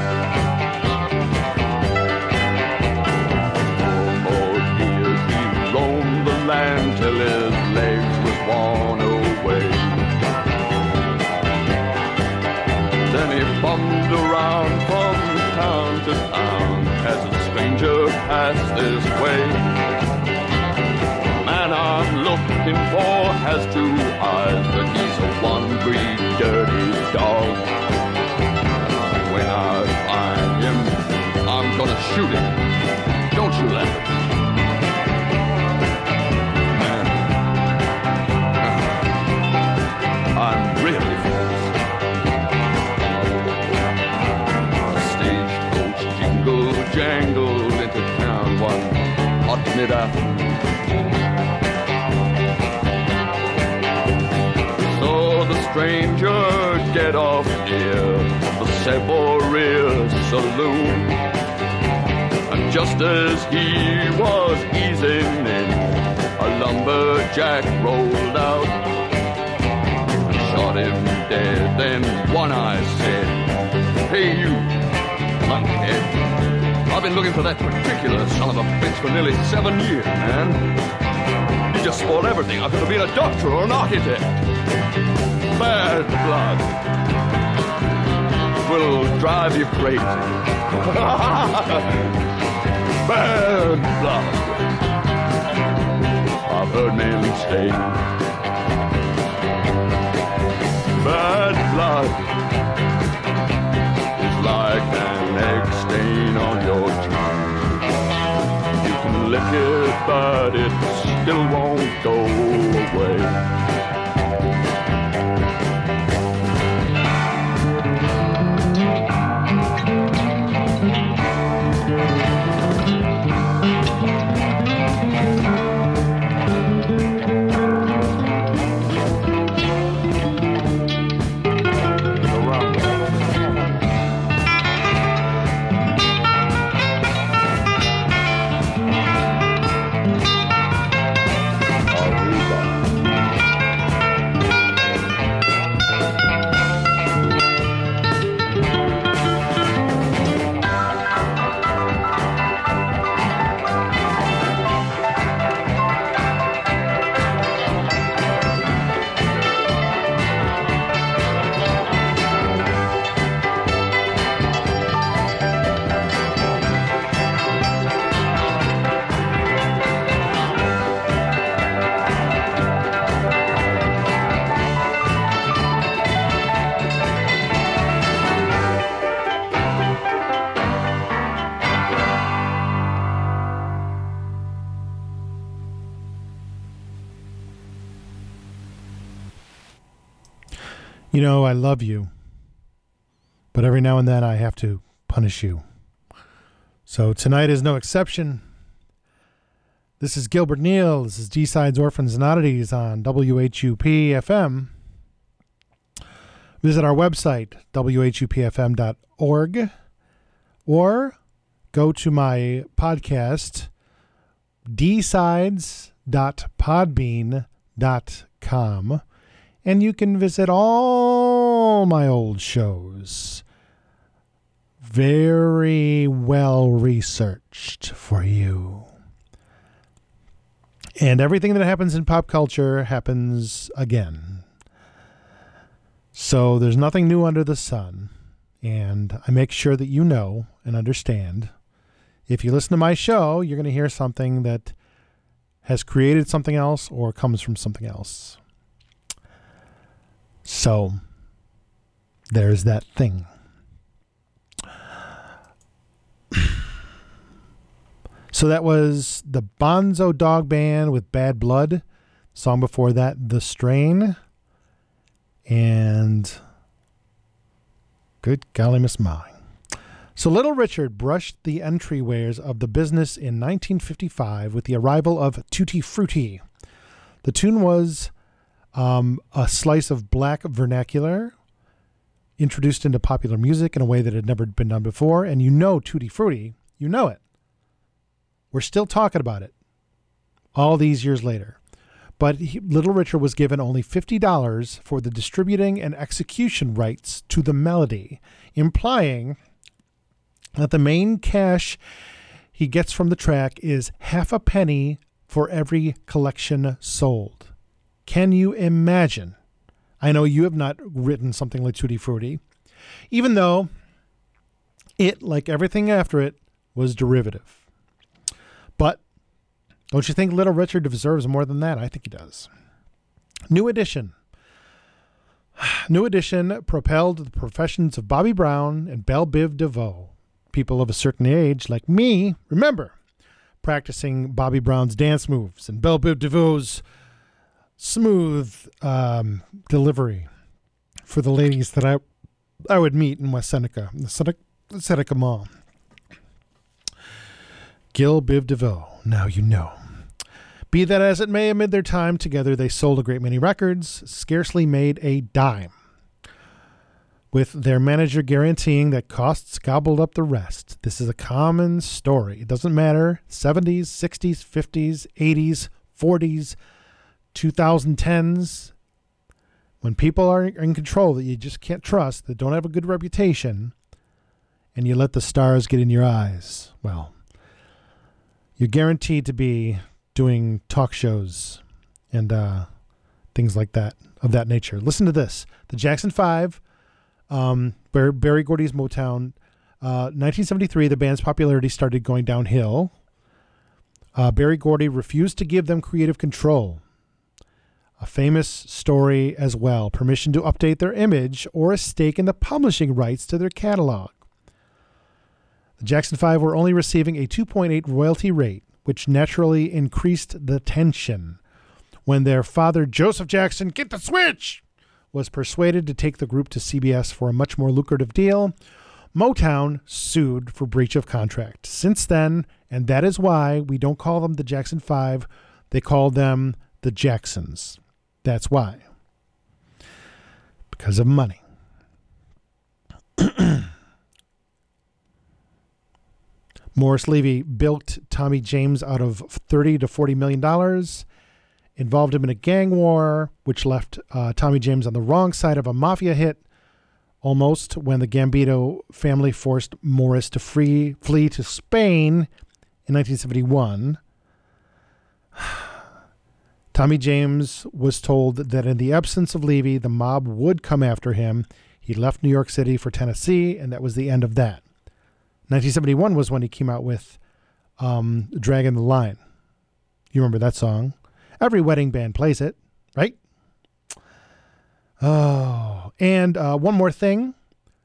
Bummed around from town to town as a stranger passed this way. Man I'm looking for has two eyes, but he's a one-breed dirty dog. When I find him, I'm gonna shoot him. Hot mid-afternoon. Saw the stranger get off near the Savoria Saloon. And just as he was easing in, a lumberjack rolled out. Shot him dead, then One Eye said, Hey you, lunkhead. Been looking for that particular son of a bitch for nearly seven years, man. You just spoiled everything. I could have been a doctor or an architect. Bad blood will drive you crazy. <laughs> Bad blood. I've heard men say. Bad blood stain on your tongue. You can lick it, but it still won't go away. Know, I love you, but every now and then I have to punish you. So tonight is no exception. This is Gilbert Neal. This is D Sides Orphans and Oddities on WHUP FM. Visit our website, whupfm.org, or go to my podcast, dsides.podbean.com, and you can visit all my old shows. Very well researched for you. And everything that happens in pop culture happens again. So there's nothing new under the sun. And I make sure that you know and understand. If you listen to my show, you're going to hear something that has created something else or comes from something else. So there's that thing. So that was the Bonzo Dog Band with Bad Blood. Song before that, The Strain. And good golly, Miss Molly. So Little Richard brushed the entryways of the business in 1955 with the arrival of Tutti Frutti. The tune was um, a slice of black vernacular introduced into popular music in a way that had never been done before. And you know Tutti Frutti, you know it. We're still talking about it all these years later. But he, Little Richard was given only $50 for the distributing and execution rights to the melody, implying that the main cash he gets from the track is half a penny for every collection sold. Can you imagine? I know you have not written something like Tutti Frutti, even though it, like everything after it, was derivative. But don't you think Little Richard deserves more than that? I think he does. New Edition. <sighs> New Edition propelled the professions of Bobby Brown and Bell Biv DeVoe. People of a certain age, like me, remember practicing Bobby Brown's dance moves and Bell Biv DeVoe's smooth um, delivery for the ladies that I I would meet in West Seneca, the Seneca, Seneca Mall. Gil Biv DeVoe, now you know. Be that as it may, amid their time together, they sold a great many records, scarcely made a dime, with their manager guaranteeing that costs gobbled up the rest. This is a common story. It doesn't matter 70s, 60s, 50s, 80s, 40s, 2010s. When people are in control that you just can't trust, that don't have a good reputation, and you let the stars get in your eyes, well, you're guaranteed to be doing talk shows and uh, things like that of that nature. Listen to this: the Jackson Five, um, Berry Gordy's Motown. Uh, 1973, the band's popularity started going downhill. Uh, Berry Gordy refused to give them creative control. A famous story as well permission to update their image or a stake in the publishing rights to their catalog. The Jackson 5 were only receiving a 2.8 royalty rate, which naturally increased the tension. When their father, Joseph Jackson, get the switch, was persuaded to take the group to CBS for a much more lucrative deal, Motown sued for breach of contract. Since then, and that is why we don't call them the Jackson 5, they call them the Jacksons. That's why. Because of money. <clears throat> Morris Levy bilked Tommy James out of 30 to 40 million dollars, involved him in a gang war, which left uh, Tommy James on the wrong side of a mafia hit almost when the Gambito family forced Morris to free, flee to Spain in 1971. <sighs> Tommy James was told that in the absence of Levy, the mob would come after him. He left New York City for Tennessee, and that was the end of that. 1971 was when he came out with um, the Line. You remember that song? Every wedding band plays it, right? Oh, and uh, one more thing.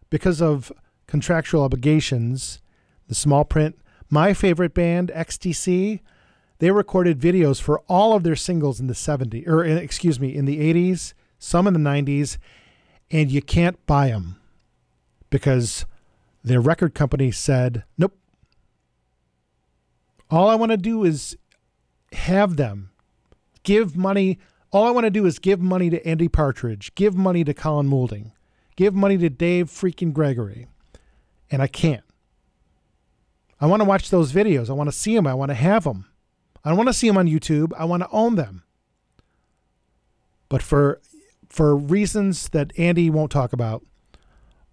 Because of contractual obligations, the small print, my favorite band, XTC, they recorded videos for all of their singles in the 70s, or eh, excuse me, in the 80s, some in the 90s, and you can't buy them because their record company said, nope, All I want to do is have them give money. All I want to do is give money to Andy Partridge, give money to Colin Moulding, give money to Dave freaking Gregory. And I can't. I want to watch those videos. I want to see them. I want to have them. I don't want to see them on YouTube. I want to own them. But for for reasons that Andy won't talk about,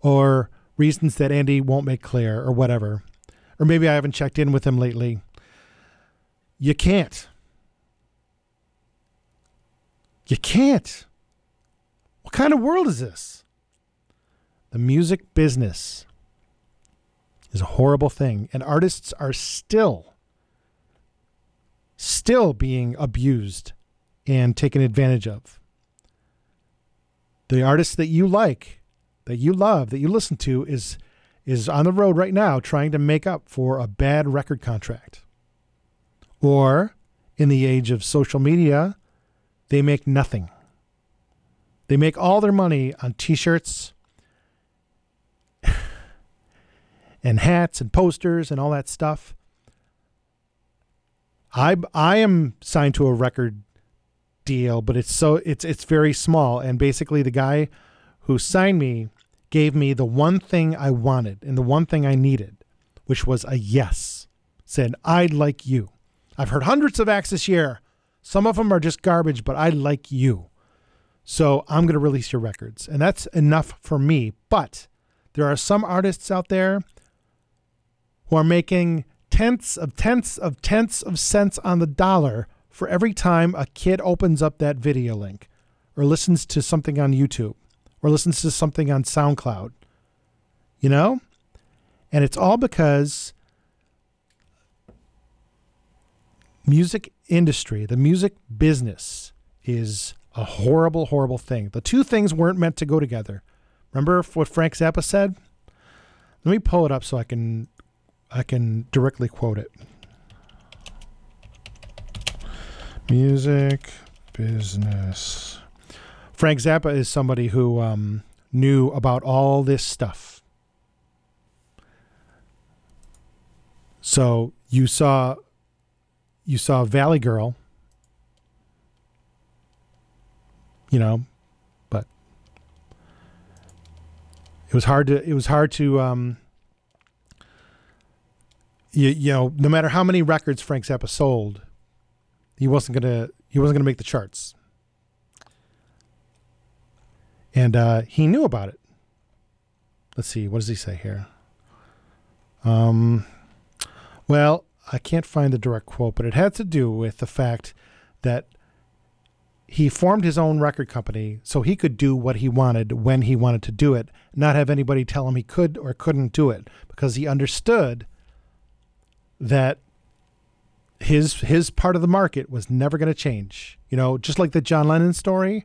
or reasons that Andy won't make clear, or whatever, or maybe I haven't checked in with him lately, you can't. You can't. What kind of world is this? The music business is a horrible thing, and artists are still, still being abused and taken advantage of. The artist that you like, that you love, that you listen to is is on the road right now trying to make up for a bad record contract. Or in the age of social media, they make nothing. They make all their money on t-shirts <sighs> and hats and posters and all that stuff. I I am signed to a record deal, but it's so it's it's very small and basically the guy who signed me gave me the one thing I wanted and the one thing I needed, which was a yes. Said, "I'd like you." I've heard hundreds of acts this year. Some of them are just garbage, but I like you. So I'm going to release your records. And that's enough for me. But there are some artists out there who are making tenths of tenths of tenths of cents on the dollar for every time a kid opens up that video link or listens to something on YouTube or listens to something on SoundCloud. You know? And it's all because music industry, the music business is a horrible, horrible thing. The two things weren't meant to go together. Remember what Frank Zappa said? Let me pull it up so I can I can directly quote it. Music business. Frank Zappa is somebody who um, knew about all this stuff. So you saw you saw Valley Girl, you know, but it was hard to it was hard to um, you, you know no matter how many records Frank Zappa sold, he wasn't gonna he wasn't gonna make the charts, and uh, he knew about it. Let's see, what does he say here? Um, well, I can't find the direct quote, but it had to do with the fact that he formed his own record company so he could do what he wanted when he wanted to do it, not have anybody tell him he could or couldn't do it, because he understood that his his part of the market was never going to change. You know, just like the John Lennon story.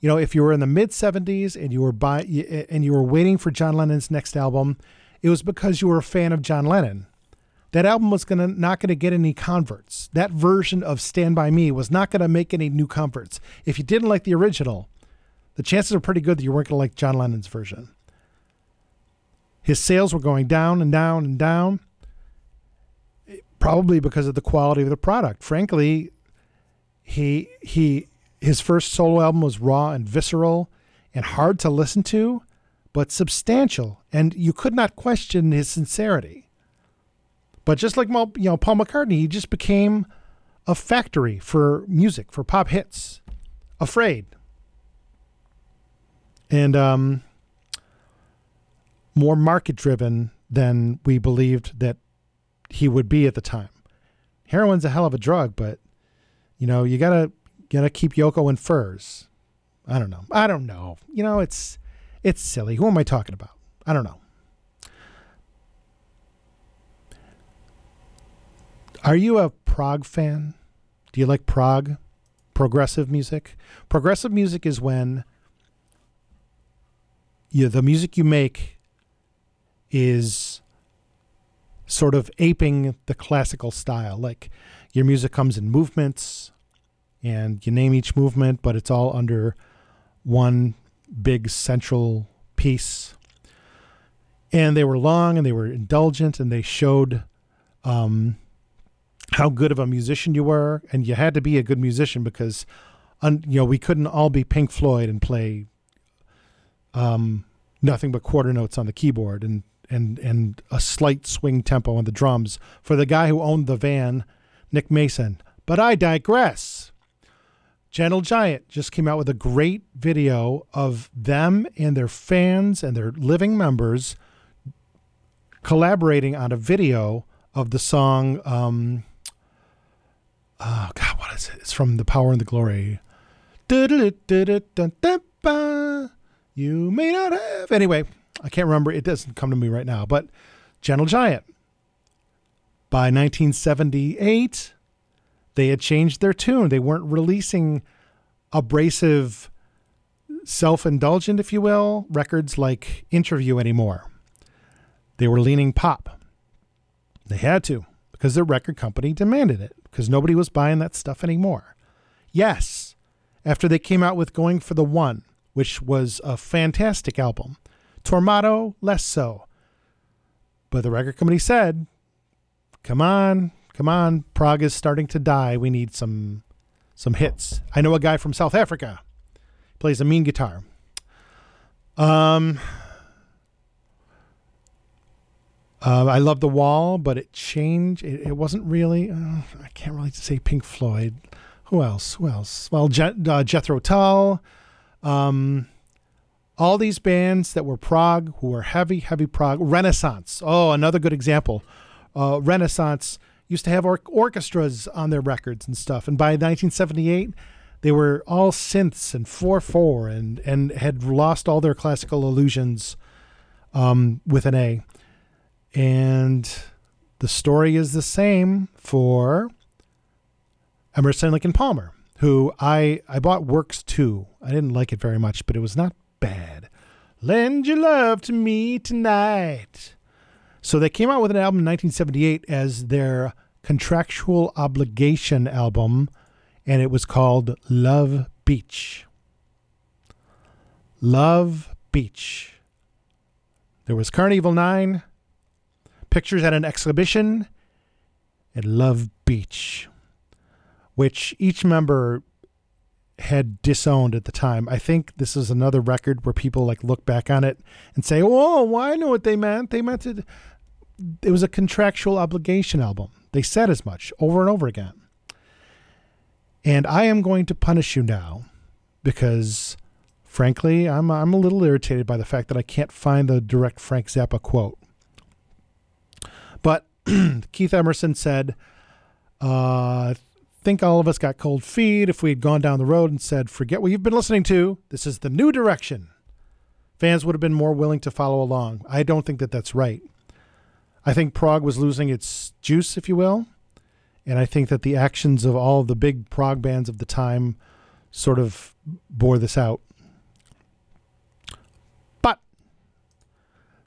You know, if you were in the mid '70s and you were by and you were waiting for John Lennon's next album, it was because you were a fan of John Lennon. That album was gonna not gonna get any converts. That version of Stand by Me was not gonna make any new converts. If you didn't like the original, the chances are pretty good that you weren't gonna like John Lennon's version. His sales were going down and down and down probably because of the quality of the product. Frankly, he he his first solo album was raw and visceral and hard to listen to, but substantial, and you could not question his sincerity. But just like you know Paul McCartney, he just became a factory for music, for pop hits. Afraid. And um, more market driven than we believed that he would be at the time. Heroin's a hell of a drug, but you know, you gotta gotta keep Yoko in furs. I don't know. I don't know. You know, it's it's silly. Who am I talking about? I don't know. Are you a prog fan? Do you like prog? Progressive music? Progressive music is when you, the music you make is sort of aping the classical style. Like your music comes in movements and you name each movement, but it's all under one big central piece. And they were long and they were indulgent and they showed um, how good of a musician you were, and you had to be a good musician because, un, you know, we couldn't all be Pink Floyd and play um, nothing but quarter notes on the keyboard and and and a slight swing tempo on the drums for the guy who owned the van, Nick Mason. But I digress. Gentle Giant just came out with a great video of them and their fans and their living members collaborating on a video of the song. Um, oh God, what is it? It's from The Power and the Glory. You may not have. Anyway, I can't remember. It doesn't come to me right now. But Gentle Giant. By 1978, they had changed their tune. They weren't releasing abrasive, self indulgent, if you will, records like Interview anymore. They were leaning pop. They had to because their record company demanded it because nobody was buying that stuff anymore. Yes, after they came out with Going for the One, which was a fantastic album, Tormato, less so. But the record company said, come on, come on, prog is starting to die. We need some some hits. I know a guy from South Africa. Plays a mean guitar. Um uh, I love the wall, but it changed. It, it wasn't really. Uh, I can't really say Pink Floyd. Who else? Who else? Well, Je- uh, Jethro Tull. Um, all these bands that were prog, who were heavy, heavy prog. Renaissance. Oh, another good example. Uh, Renaissance used to have or- orchestras on their records and stuff. And by 1978, they were all synths and 4-4 and, and had lost all their classical illusions um, with an A. And the story is the same for Emerson and Palmer, who I, I bought Works 2. I didn't like it very much, but it was not bad. Lend your love to me tonight. So they came out with an album in 1978 as their contractual obligation album, and it was called Love Beach. Love Beach. There was Karn Evil 9, Pictures at an Exhibition, and Love Beach, which each member had disowned at the time. I think this is another record where people like look back on it and say, "Oh, well, I know what they meant. They meant it. It was a contractual obligation album. They said as much over and over again." And I am going to punish you now because frankly, I'm I'm a little irritated by the fact that I can't find the direct Frank Zappa quote. But <clears throat> Keith Emerson said, uh, think all of us got cold feet if we had gone down the road and said, forget what you've been listening to. This is the new direction. Fans would have been more willing to follow along. I don't think that that's right. I think prog was losing its juice, if you will. And I think that the actions of all the big prog bands of the time sort of bore this out. But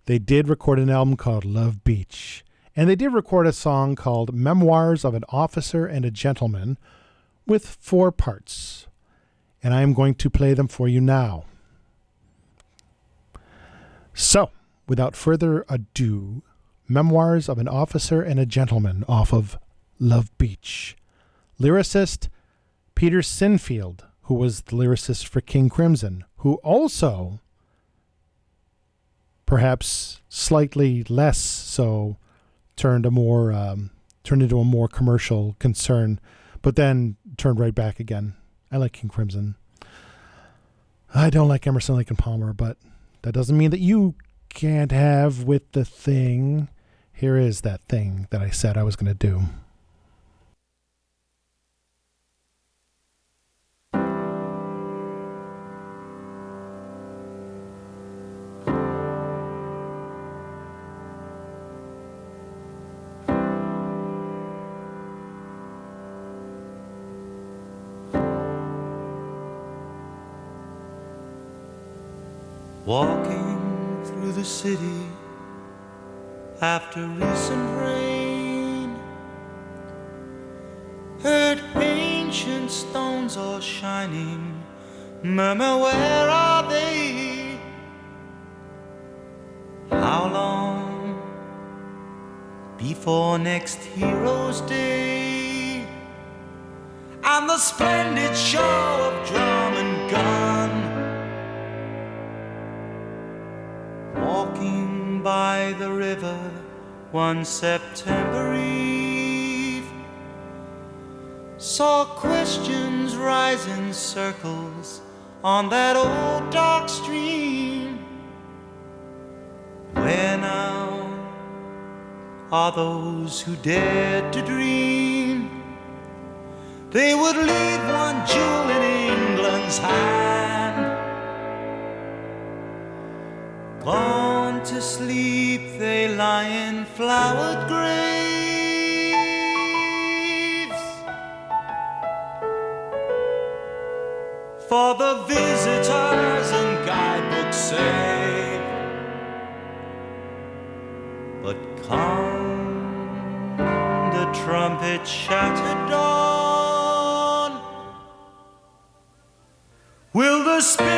they did record an album called Love Beach. And they did record a song called Memoirs of an Officer and a Gentleman with four parts. And I am going to play them for you now. So, without further ado, Memoirs of an Officer and a Gentleman off of Love Beach. Lyricist Peter Sinfield, who was the lyricist for King Crimson, who also, perhaps slightly less so, turned a more um, turned into a more commercial concern, but then turned right back again. I like King Crimson. I don't like Emerson, Lake and Palmer, but that doesn't mean that you can't have with the thing. Here is that thing that I said I was going to do. Walking through the city after recent rain, heard ancient stones all shining. Murmur, where are they? How long before next hero's day? And the splendid show of drum and gun. river one September eve. Saw questions rise in circles on that old dark stream. Where now are those who dared to dream? They would leave one jewel in England's hand. Gone to sleep they lie in flowered graves. For the visitors and guidebooks say, but come the trumpet shattered dawn. Will the spirit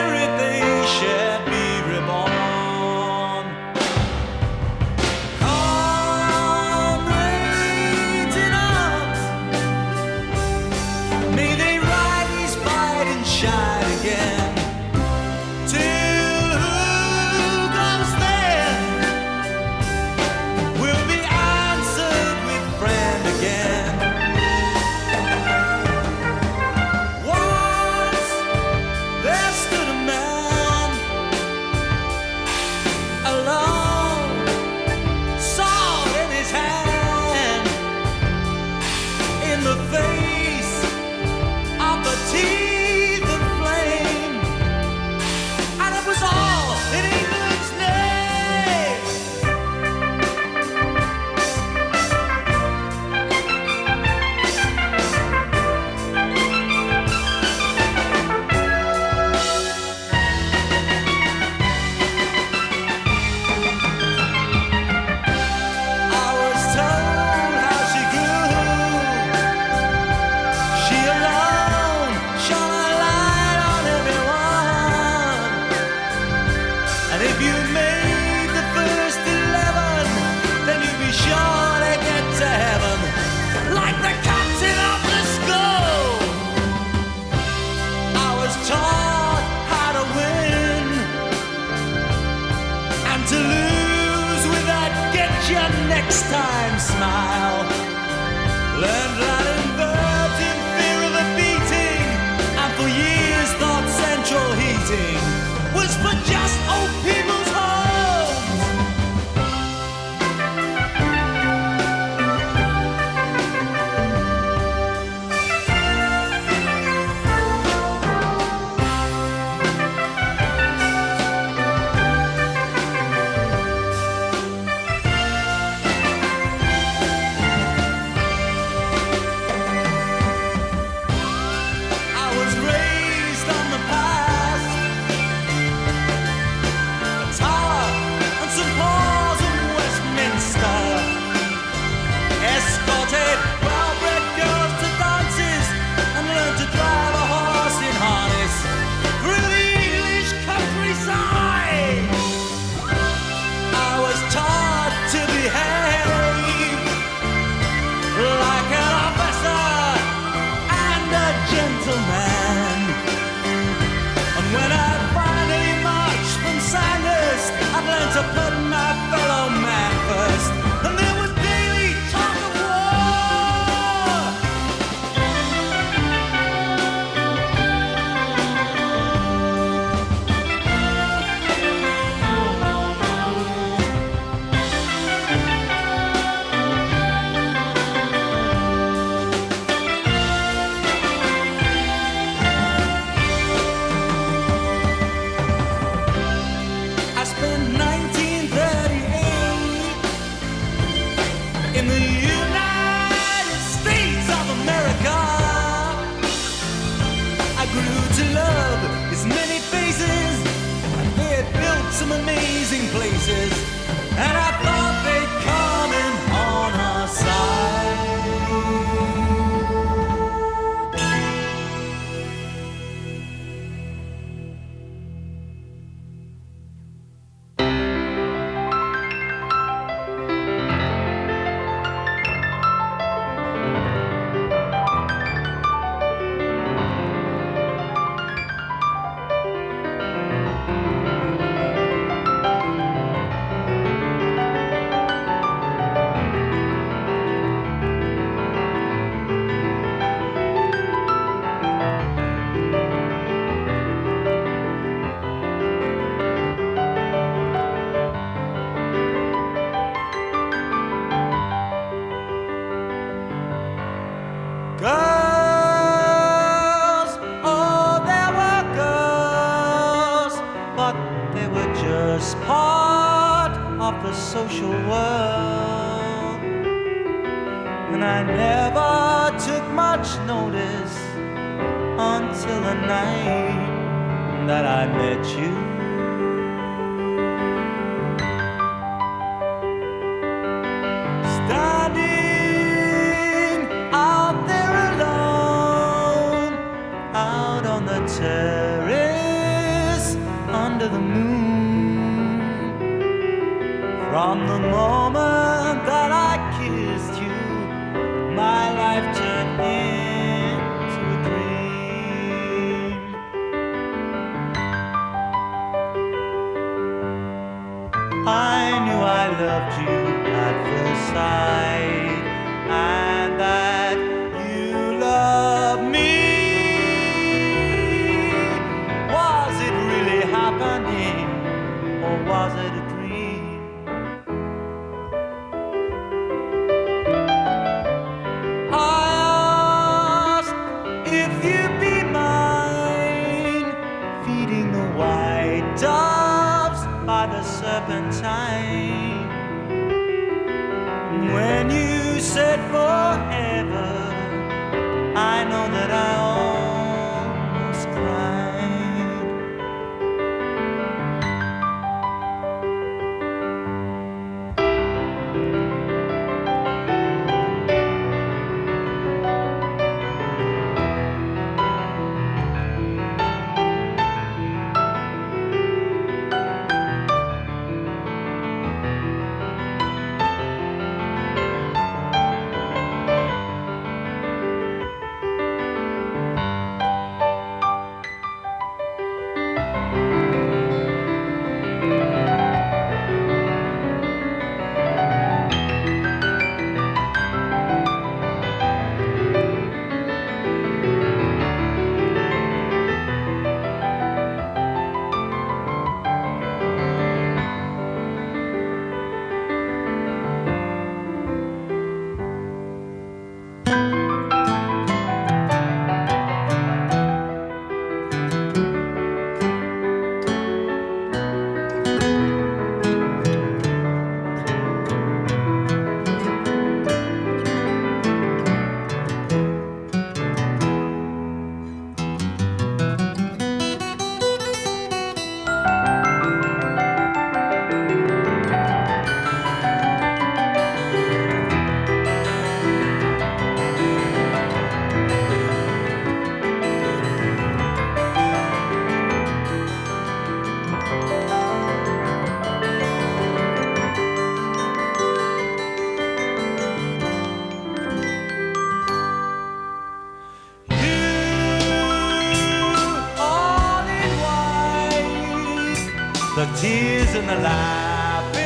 the tears and the laughing,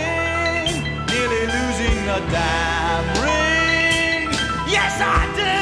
nearly losing a damn ring. Yes, I did.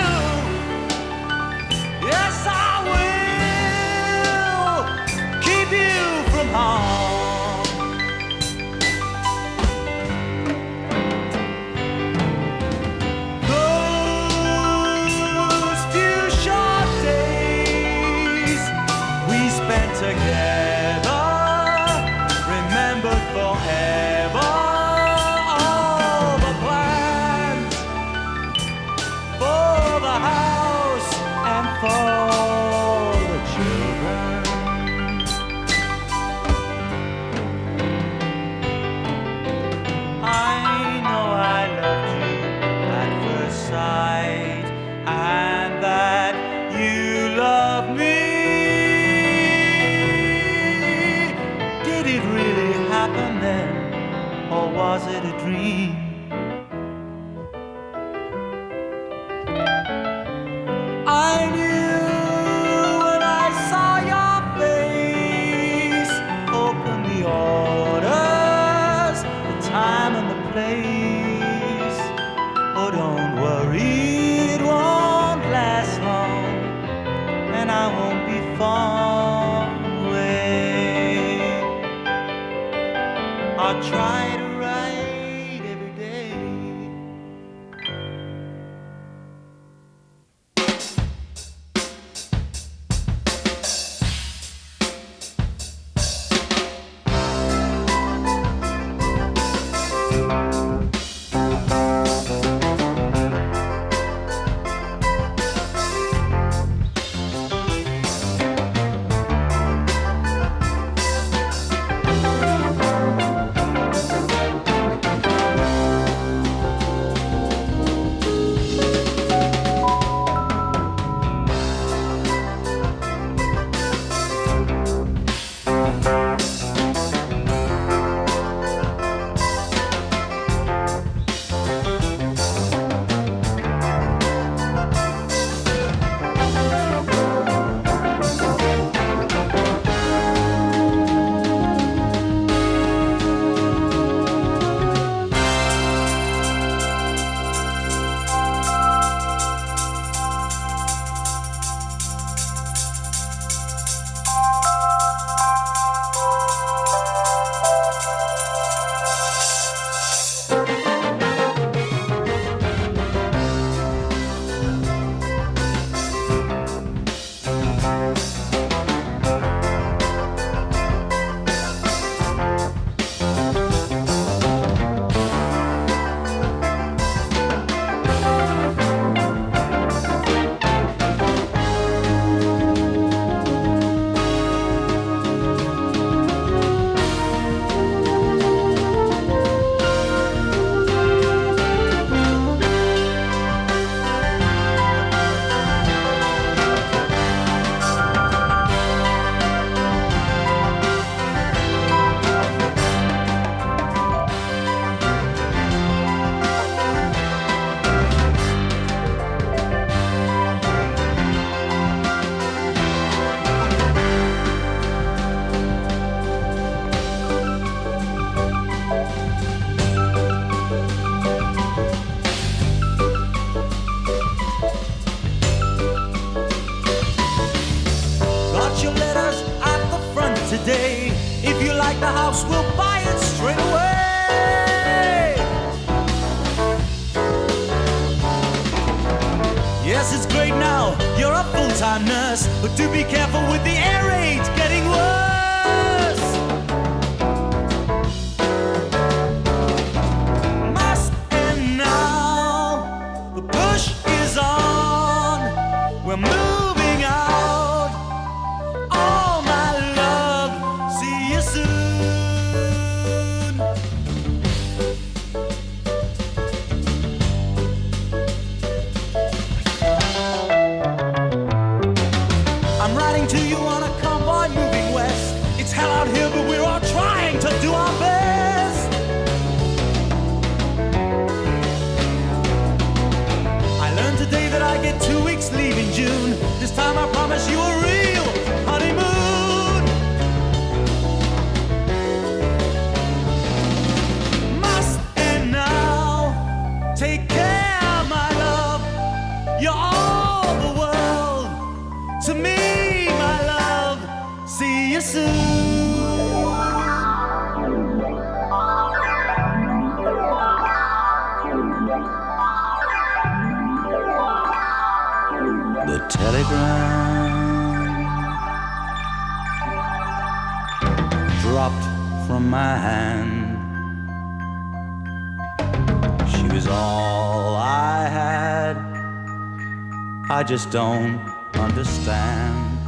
just don't understand.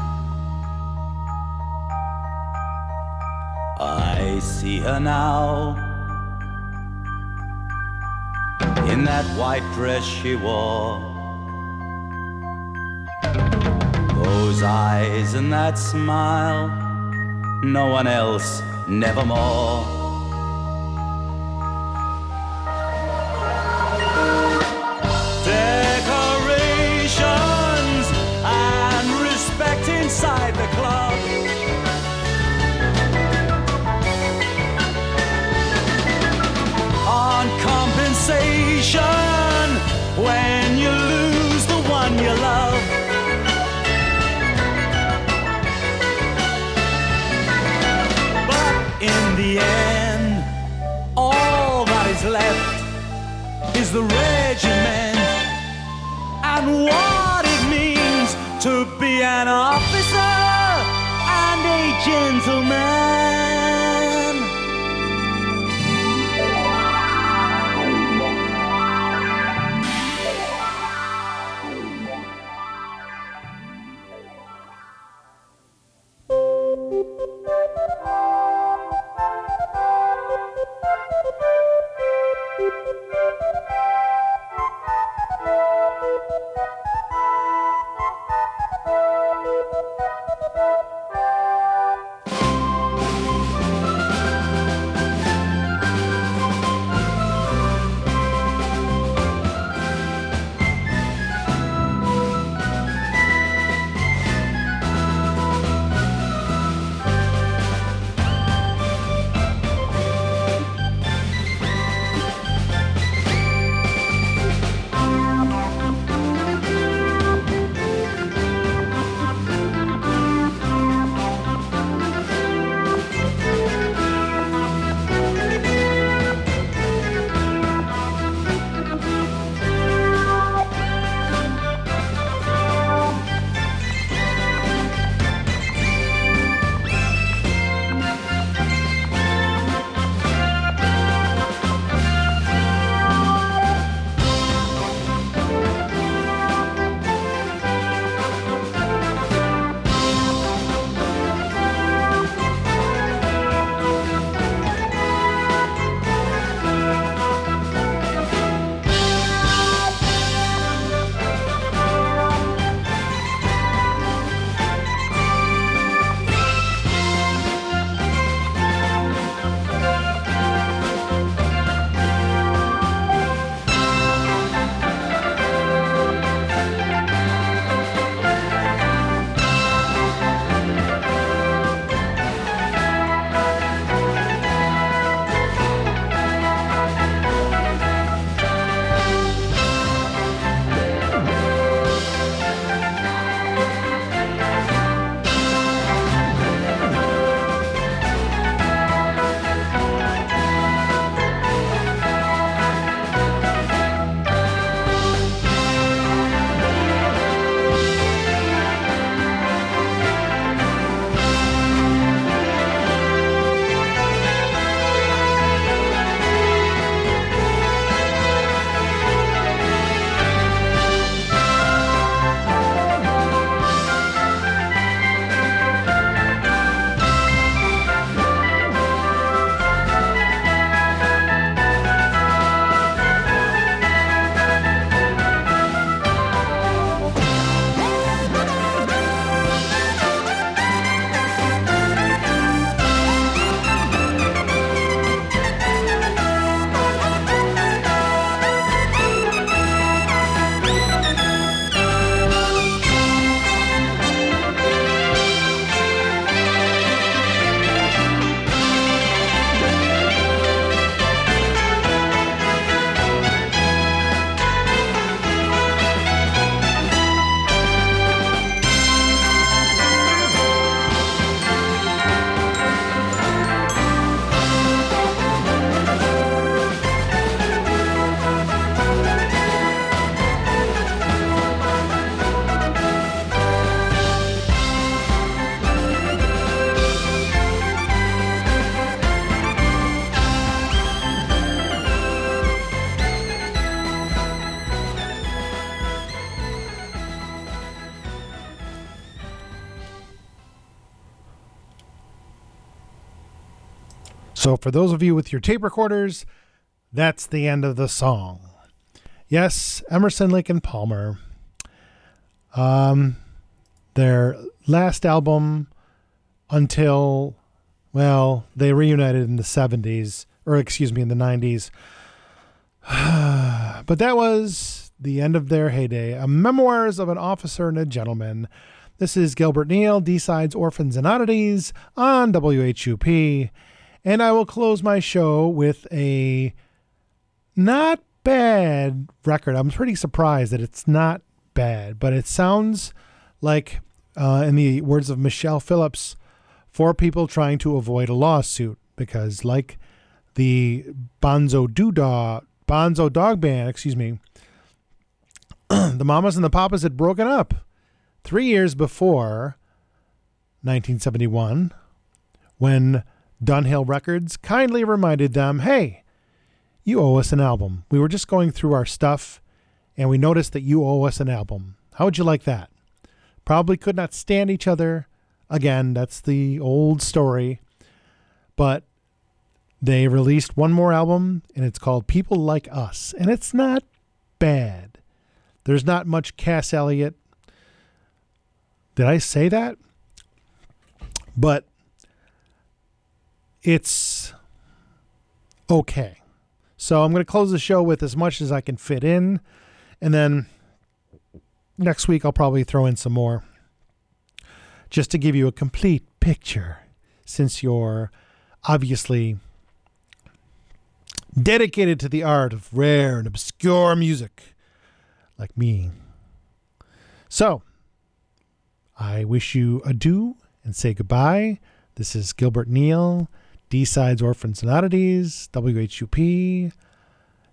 I see her now in that white dress she wore. Those eyes and that smile, no one else, nevermore. So, for those of you with your tape recorders, that's the end of the song. Yes, Emerson, Lake, and Palmer. Um, their last album until, well, they reunited in the 70s, or excuse me, in the 90s. <sighs> but that was the end of their heyday. A Memoirs of an Officer and a Gentleman. This is Gilbert Neal, D-Sides, Orphans, and Oddities on WHUP. And I will close my show with a not bad record. I'm pretty surprised that it's not bad, but it sounds like, uh, in the words of Michelle Phillips, for people trying to avoid a lawsuit. Because, like the Bonzo Doodah, Bonzo Dog Band, excuse me, <clears throat> the Mamas and the Papas had broken up three years before 1971 when Dunhill Records kindly reminded them, hey, you owe us an album. We were just going through our stuff and we noticed that you owe us an album. How would you like that? Probably could not stand each other. Again, that's the old story. But they released one more album and it's called People Like Us. And it's not bad. There's not much Cass Elliot. Did I say that? But it's okay. So I'm going to close the show with as much as I can fit in. And then next week, I'll probably throw in some more just to give you a complete picture since you're obviously dedicated to the art of rare and obscure music like me. So I wish you adieu and say goodbye. This is Gilbert Neal, D Sides Orphans and Oddities, WHUP.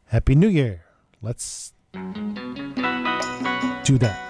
Happy New Year. Let's do that.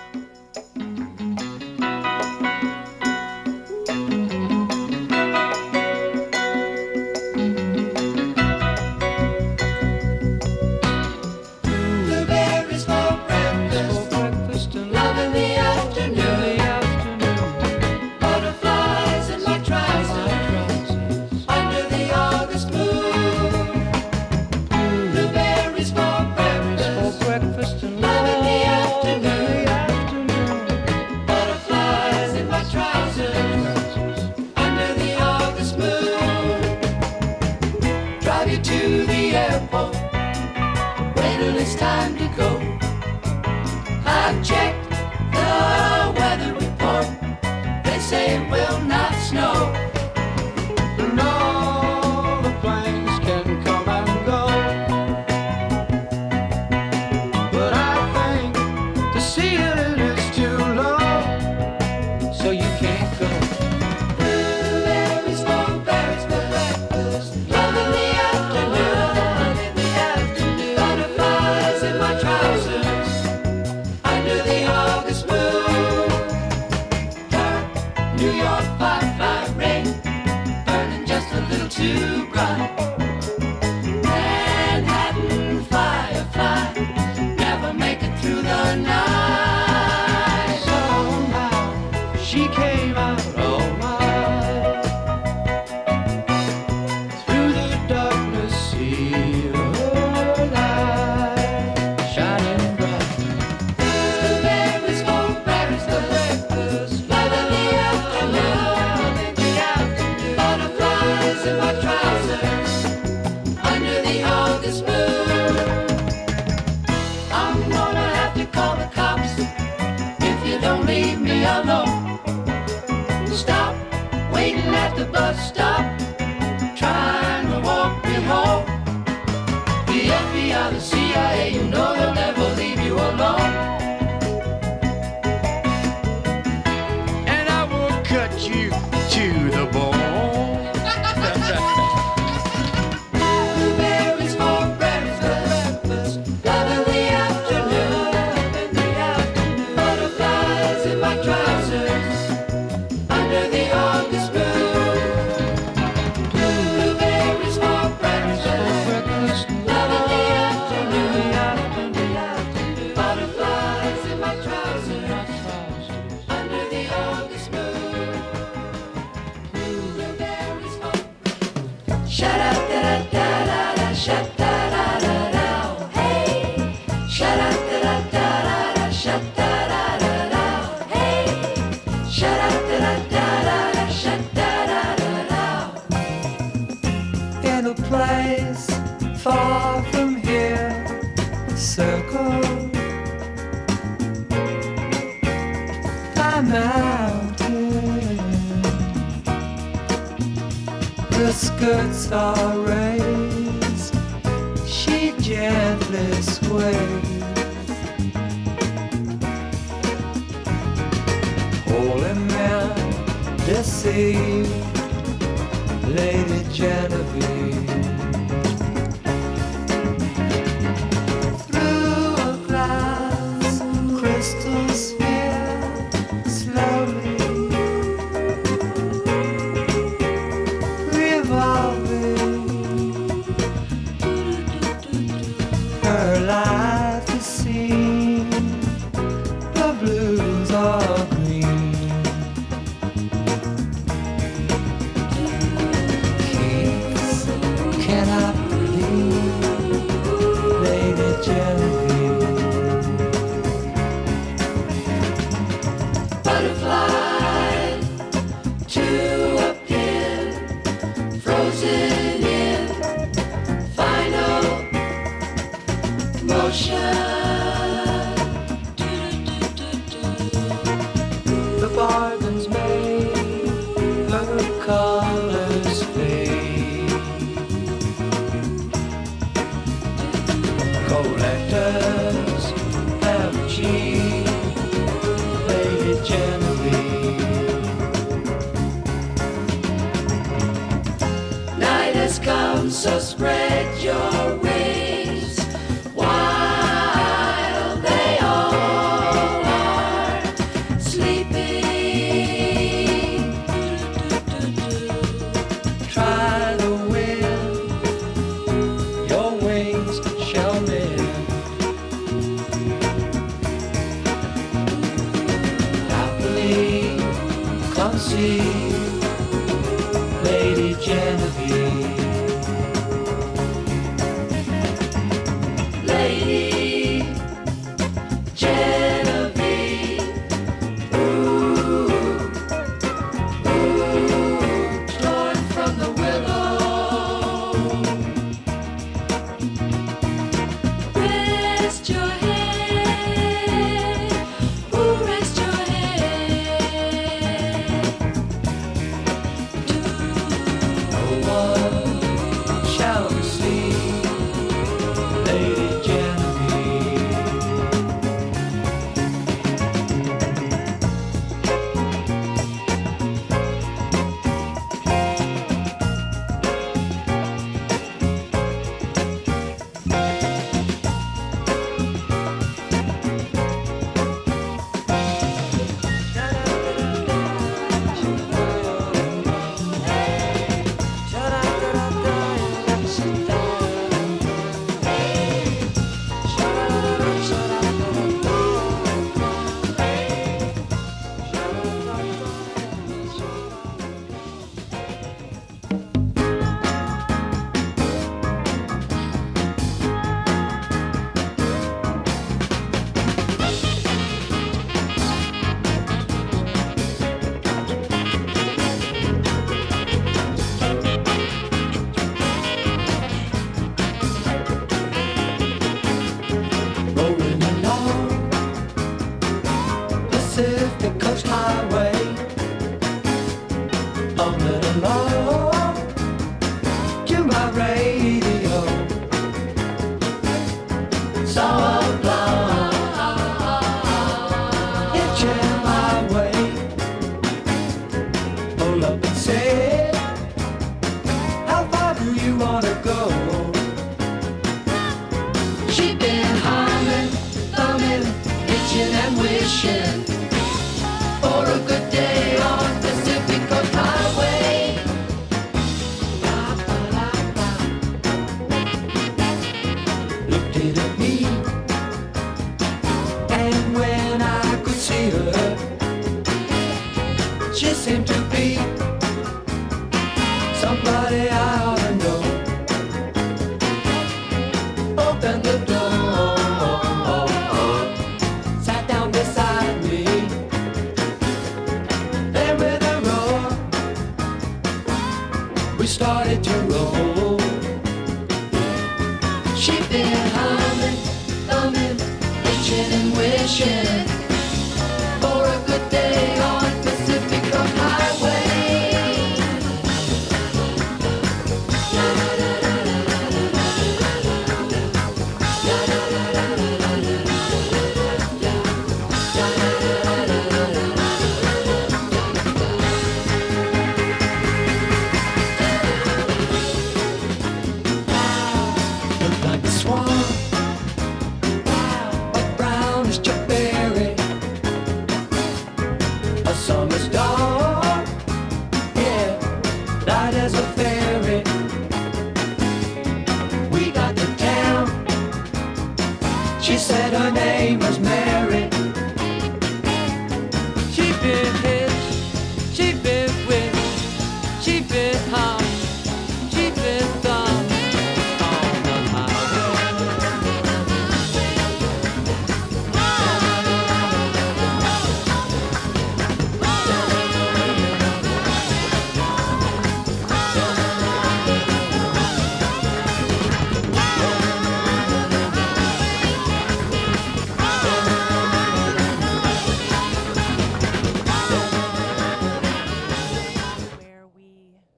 One